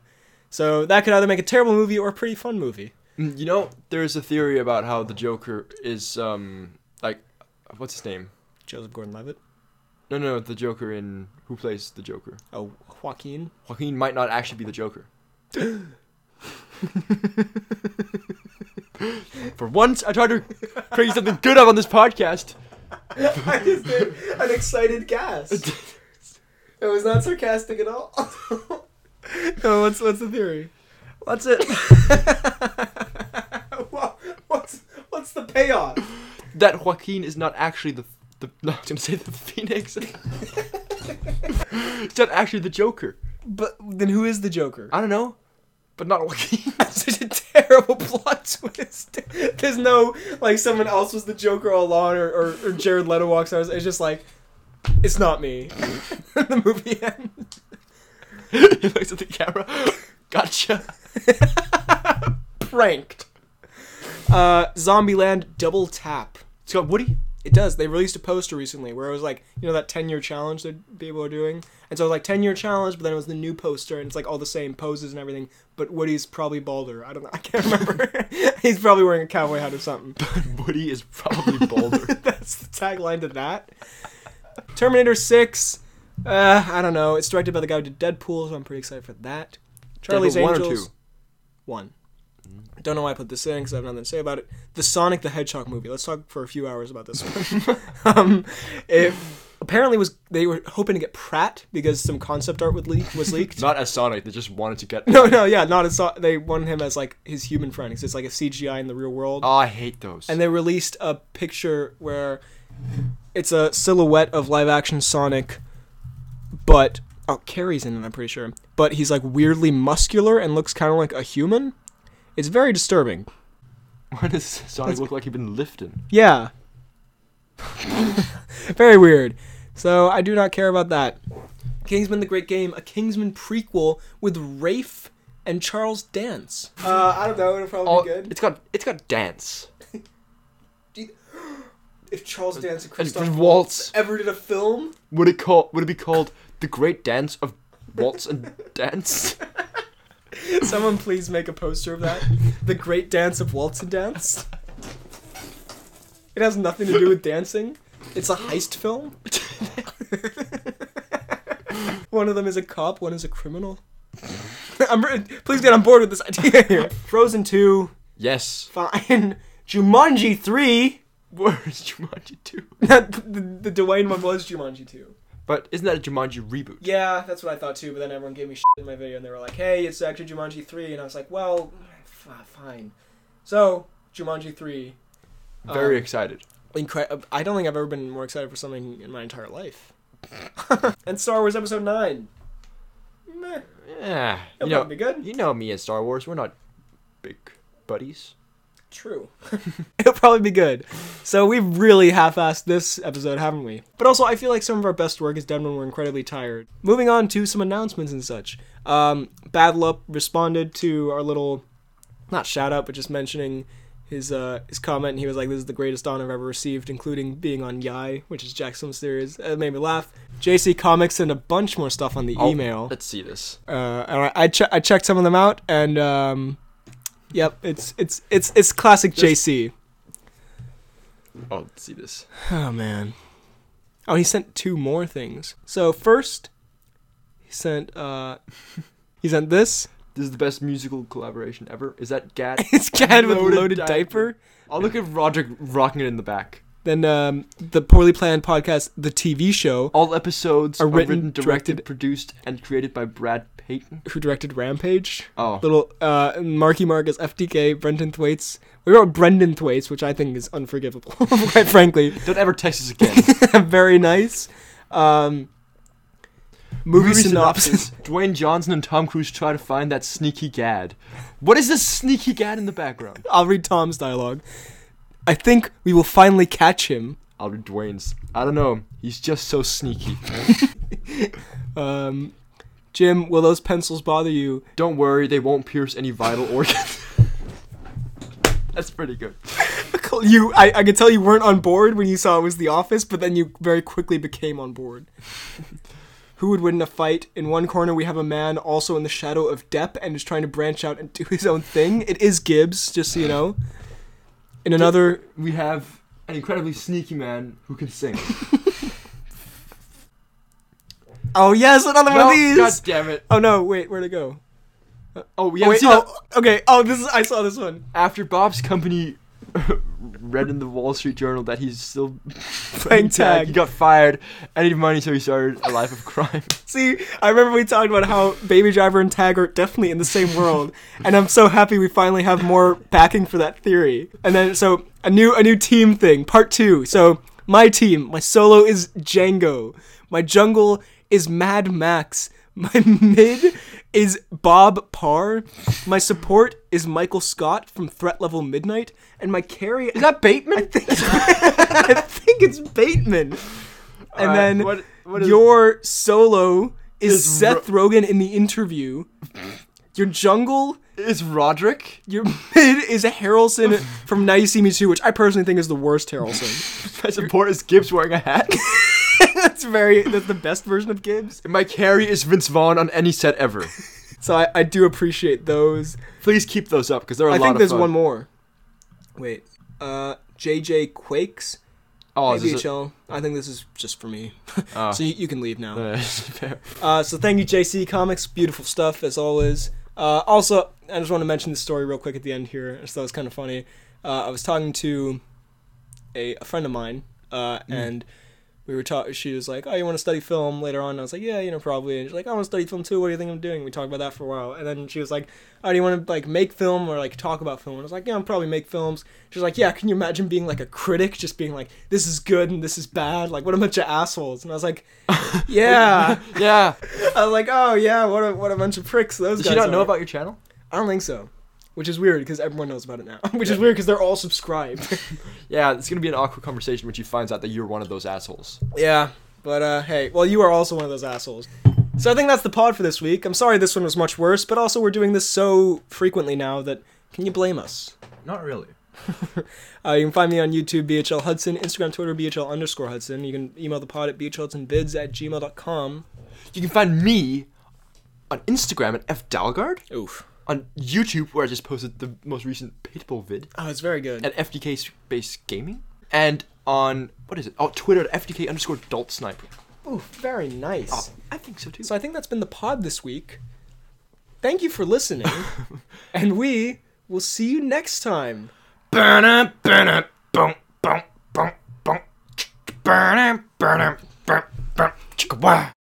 So that could either make a terrible movie or a pretty fun movie. Mm, You know, there's a theory about how the Joker is um like what's his name? Joseph Gordon-Levitt. No, no, the Joker in who plays the Joker. Oh, Joaquin. Joaquin might not actually be the Joker. For once, I tried to create something good up on this podcast. I just did an excited gasp. It was not sarcastic at all. no, what's what's the theory? What's it. Wha- what's what's the payoff? That Joaquin is not actually the the. No, I was gonna say the Phoenix. it's not actually the Joker. But then who is the Joker? I don't know, but not Joaquin. That's such a terrible plot twist. There's no like someone else was the Joker all along, or, or, or Jared Leto walks out. It's just like it's not me. the movie ends. he looks at the camera. Gotcha. Pranked. Uh, Zombieland Double Tap. It's got Woody. It does. They released a poster recently where it was like, you know, that 10 year challenge that people are doing. And so it was like 10 year challenge, but then it was the new poster and it's like all the same poses and everything. But Woody's probably balder. I don't know. I can't remember. He's probably wearing a cowboy hat or something. But Woody is probably bolder. That's the tagline to that. Terminator 6. Uh, I don't know. It's directed by the guy who did Deadpool, so I'm pretty excited for that. Charlie's Deadpool one or Angels. two? One. Don't know why I put this in because I have nothing to say about it. The Sonic the Hedgehog movie. Let's talk for a few hours about this one. um, it apparently was they were hoping to get Pratt because some concept art would leak was leaked. not as Sonic. They just wanted to get. no, no, yeah, not as they wanted him as like his human friend. 'cause It's like a CGI in the real world. Oh, I hate those. and they released a picture where it's a silhouette of live action Sonic, but oh, Carrey's in it, I'm pretty sure. But he's like weirdly muscular and looks kind of like a human. It's very disturbing. Why does Sonic look like he's been lifting? Yeah. very weird. So I do not care about that. Kingsman the Great Game, a Kingsman prequel with Rafe and Charles Dance. Uh, I don't know, it'll probably Oh, be good. it's got it's got dance. If Charles Dance and And Christoph Waltz. Waltz ever did a film, Would it call? Would it be called the Great Dance of Waltz and Dance? Someone please make a poster of that. The Great Dance of Waltz and Dance. It has nothing to do with dancing. It's a heist film. one of them is a cop, one is a criminal. I'm re- please get on board with this idea here. Frozen 2, Yes. fine. Jumanji 3. Where's Jumanji 2? the, the Dwayne one was Jumanji 2. But isn't that a Jumanji reboot? Yeah, that's what I thought too. But then everyone gave me shit in my video, and they were like, "Hey, it's actually Jumanji 3. and I was like, "Well, f- fine." So Jumanji three. Very Um, excited. Incre- I don't think I've ever been more excited for something in my entire life. and Star Wars Episode Nine. Meh. Yeah. You know, be good. you know me and Star Wars. We're not big buddies. True. It'll probably be good. So we've really half-assed this episode, haven't we? But also, I feel like some of our best work is done when we're incredibly tired. Moving on to some announcements and such. Um, Badlup responded to our little, not shout out, but just mentioning his uh, his comment. And he was like, "This is the greatest honor I've ever received, including being on Yai, which is Jackson's series." It made me laugh. JC Comics and a bunch more stuff on the Oh, email. Let's see this. Uh, and I I, che- I checked some of them out, and um, yep, it's it's it's it's classic Just- JC. Oh, let's see this. Oh man. Oh, he sent two more things. So first, he sent uh, he sent this. This is the best musical collaboration ever. Is that Gad? It's Gad with Loaded loaded diaper. diaper. I'll look at Rodrick rocking it in the back. Then um, the poorly planned podcast, the TV show, All episodes Are written, written, directed, directed- produced, and created by Brad Peyton. who directed Rampage. Oh, Little uh, Marky Mark as FDK, Brendan Thwaites. We wrote Brendan Thwaites, which I think is unforgivable, quite frankly. don't ever text us again. Very nice. Um, movie, synopsis. Dwayne Johnson and Tom Cruise try to find that sneaky Gad. What is this sneaky Gad in the background? I'll read Tom's dialogue. I think we will finally catch him. I'll read Dwayne's. I don't know. He's just so sneaky. Um, Jim, will those pencils bother you? Don't worry, they won't pierce any vital organs. That's pretty good. You, I, I could tell you weren't on board when you saw it was The Office, but then you very quickly became on board. who would win in a fight. In one corner, we have a man also in the shadow of Depp and is trying to branch out and do his own thing. It is Gibbs, just so you know. In another, We have an incredibly sneaky man who can sing. oh yes, another one No, of these. God damn it. Oh no, wait, where'd it go? Oh, we Oh, haven't wait, seen oh, that. okay. Oh, this is I saw this one. After Bob's company read in the Wall Street Journal that he's still Playing tag. he got fired. Need money, so he started a life of crime. See, I remember we talked about how Baby Driver and Tag are definitely in the same world, and I'm so happy we finally have more backing for that theory. And then, so a new a new team thing, part two. So my team, my solo is Django, my jungle is Mad Max, my mid is Bob Parr, my support is Michael Scott from Threat Level Midnight, and my carry Is that Bateman? I think I think it's Bateman. And Alright, then what- what is- your solo is, Is Seth Rogen in the interview. Your jungle, Is Rodrick? your mid is Harrelson from Now You See Me Too, which I personally think is the worst Harrelson. My support is Gibbs wearing a hat. that's very that's the best version of Gibbs. My carry is Vince Vaughn on any set ever. So I, I do appreciate those. Please keep those up because they're a I lot. I think there's fun. one more. Wait. Uh JJ Quakes. Oh, Maybe this a-. I think this is just for me. Oh. so you, you can leave now. Uh. So thank you, JC Comics. Beautiful stuff as always. Uh, also, I just want to mention the story real quick at the end here. So that was kind of funny. Uh, I was talking to a, a friend of mine, uh, and we were talking. She was like, "Oh, you want to study film later on?" And I was like, "Yeah, you know, probably." And she's like, "I want to study film too. What do you think I'm doing?" We talked about that for a while, and then she was like, "Oh, do you want to like make film or like talk about film?" And I was like, "Yeah, I'm probably make films." She's like, "Yeah, can you imagine being like a critic, just being like, this is good and this is bad? Like, what a bunch of assholes?" And I was like, "Yeah." yeah. I was like, oh yeah, what a what a bunch of pricks those guys. Did guys she not know about your channel? I don't think so, which is weird because everyone knows about it now. which is weird because they're all subscribed. Yeah, it's gonna be an awkward conversation when she finds out that you're one of those assholes. yeah, but uh, hey, well, you are also one of those assholes. So I think that's the pod for this week. I'm sorry this one was much worse, but also we're doing this so frequently now that can you blame us? Not really. Uh, you can find me on YouTube, BHL Hudson, Instagram, Twitter, BHL underscore Hudson. You can email the pod at bhlhudsonbids at gmail.com. You can find me on Instagram at fdalgard, Oof. On YouTube where I just posted the most recent Pitbull vid Oh, it's very good. at FDK Space Gaming, and on what is it? Oh, Twitter at FDK underscore Adult Sniper. Ooh, very nice. Oh, I think so too. So I think that's been the pod this week. Thank you for listening, and we will see you next time. Burn burn boom, boom, boom, boom. Burn burn boom, boom, chicka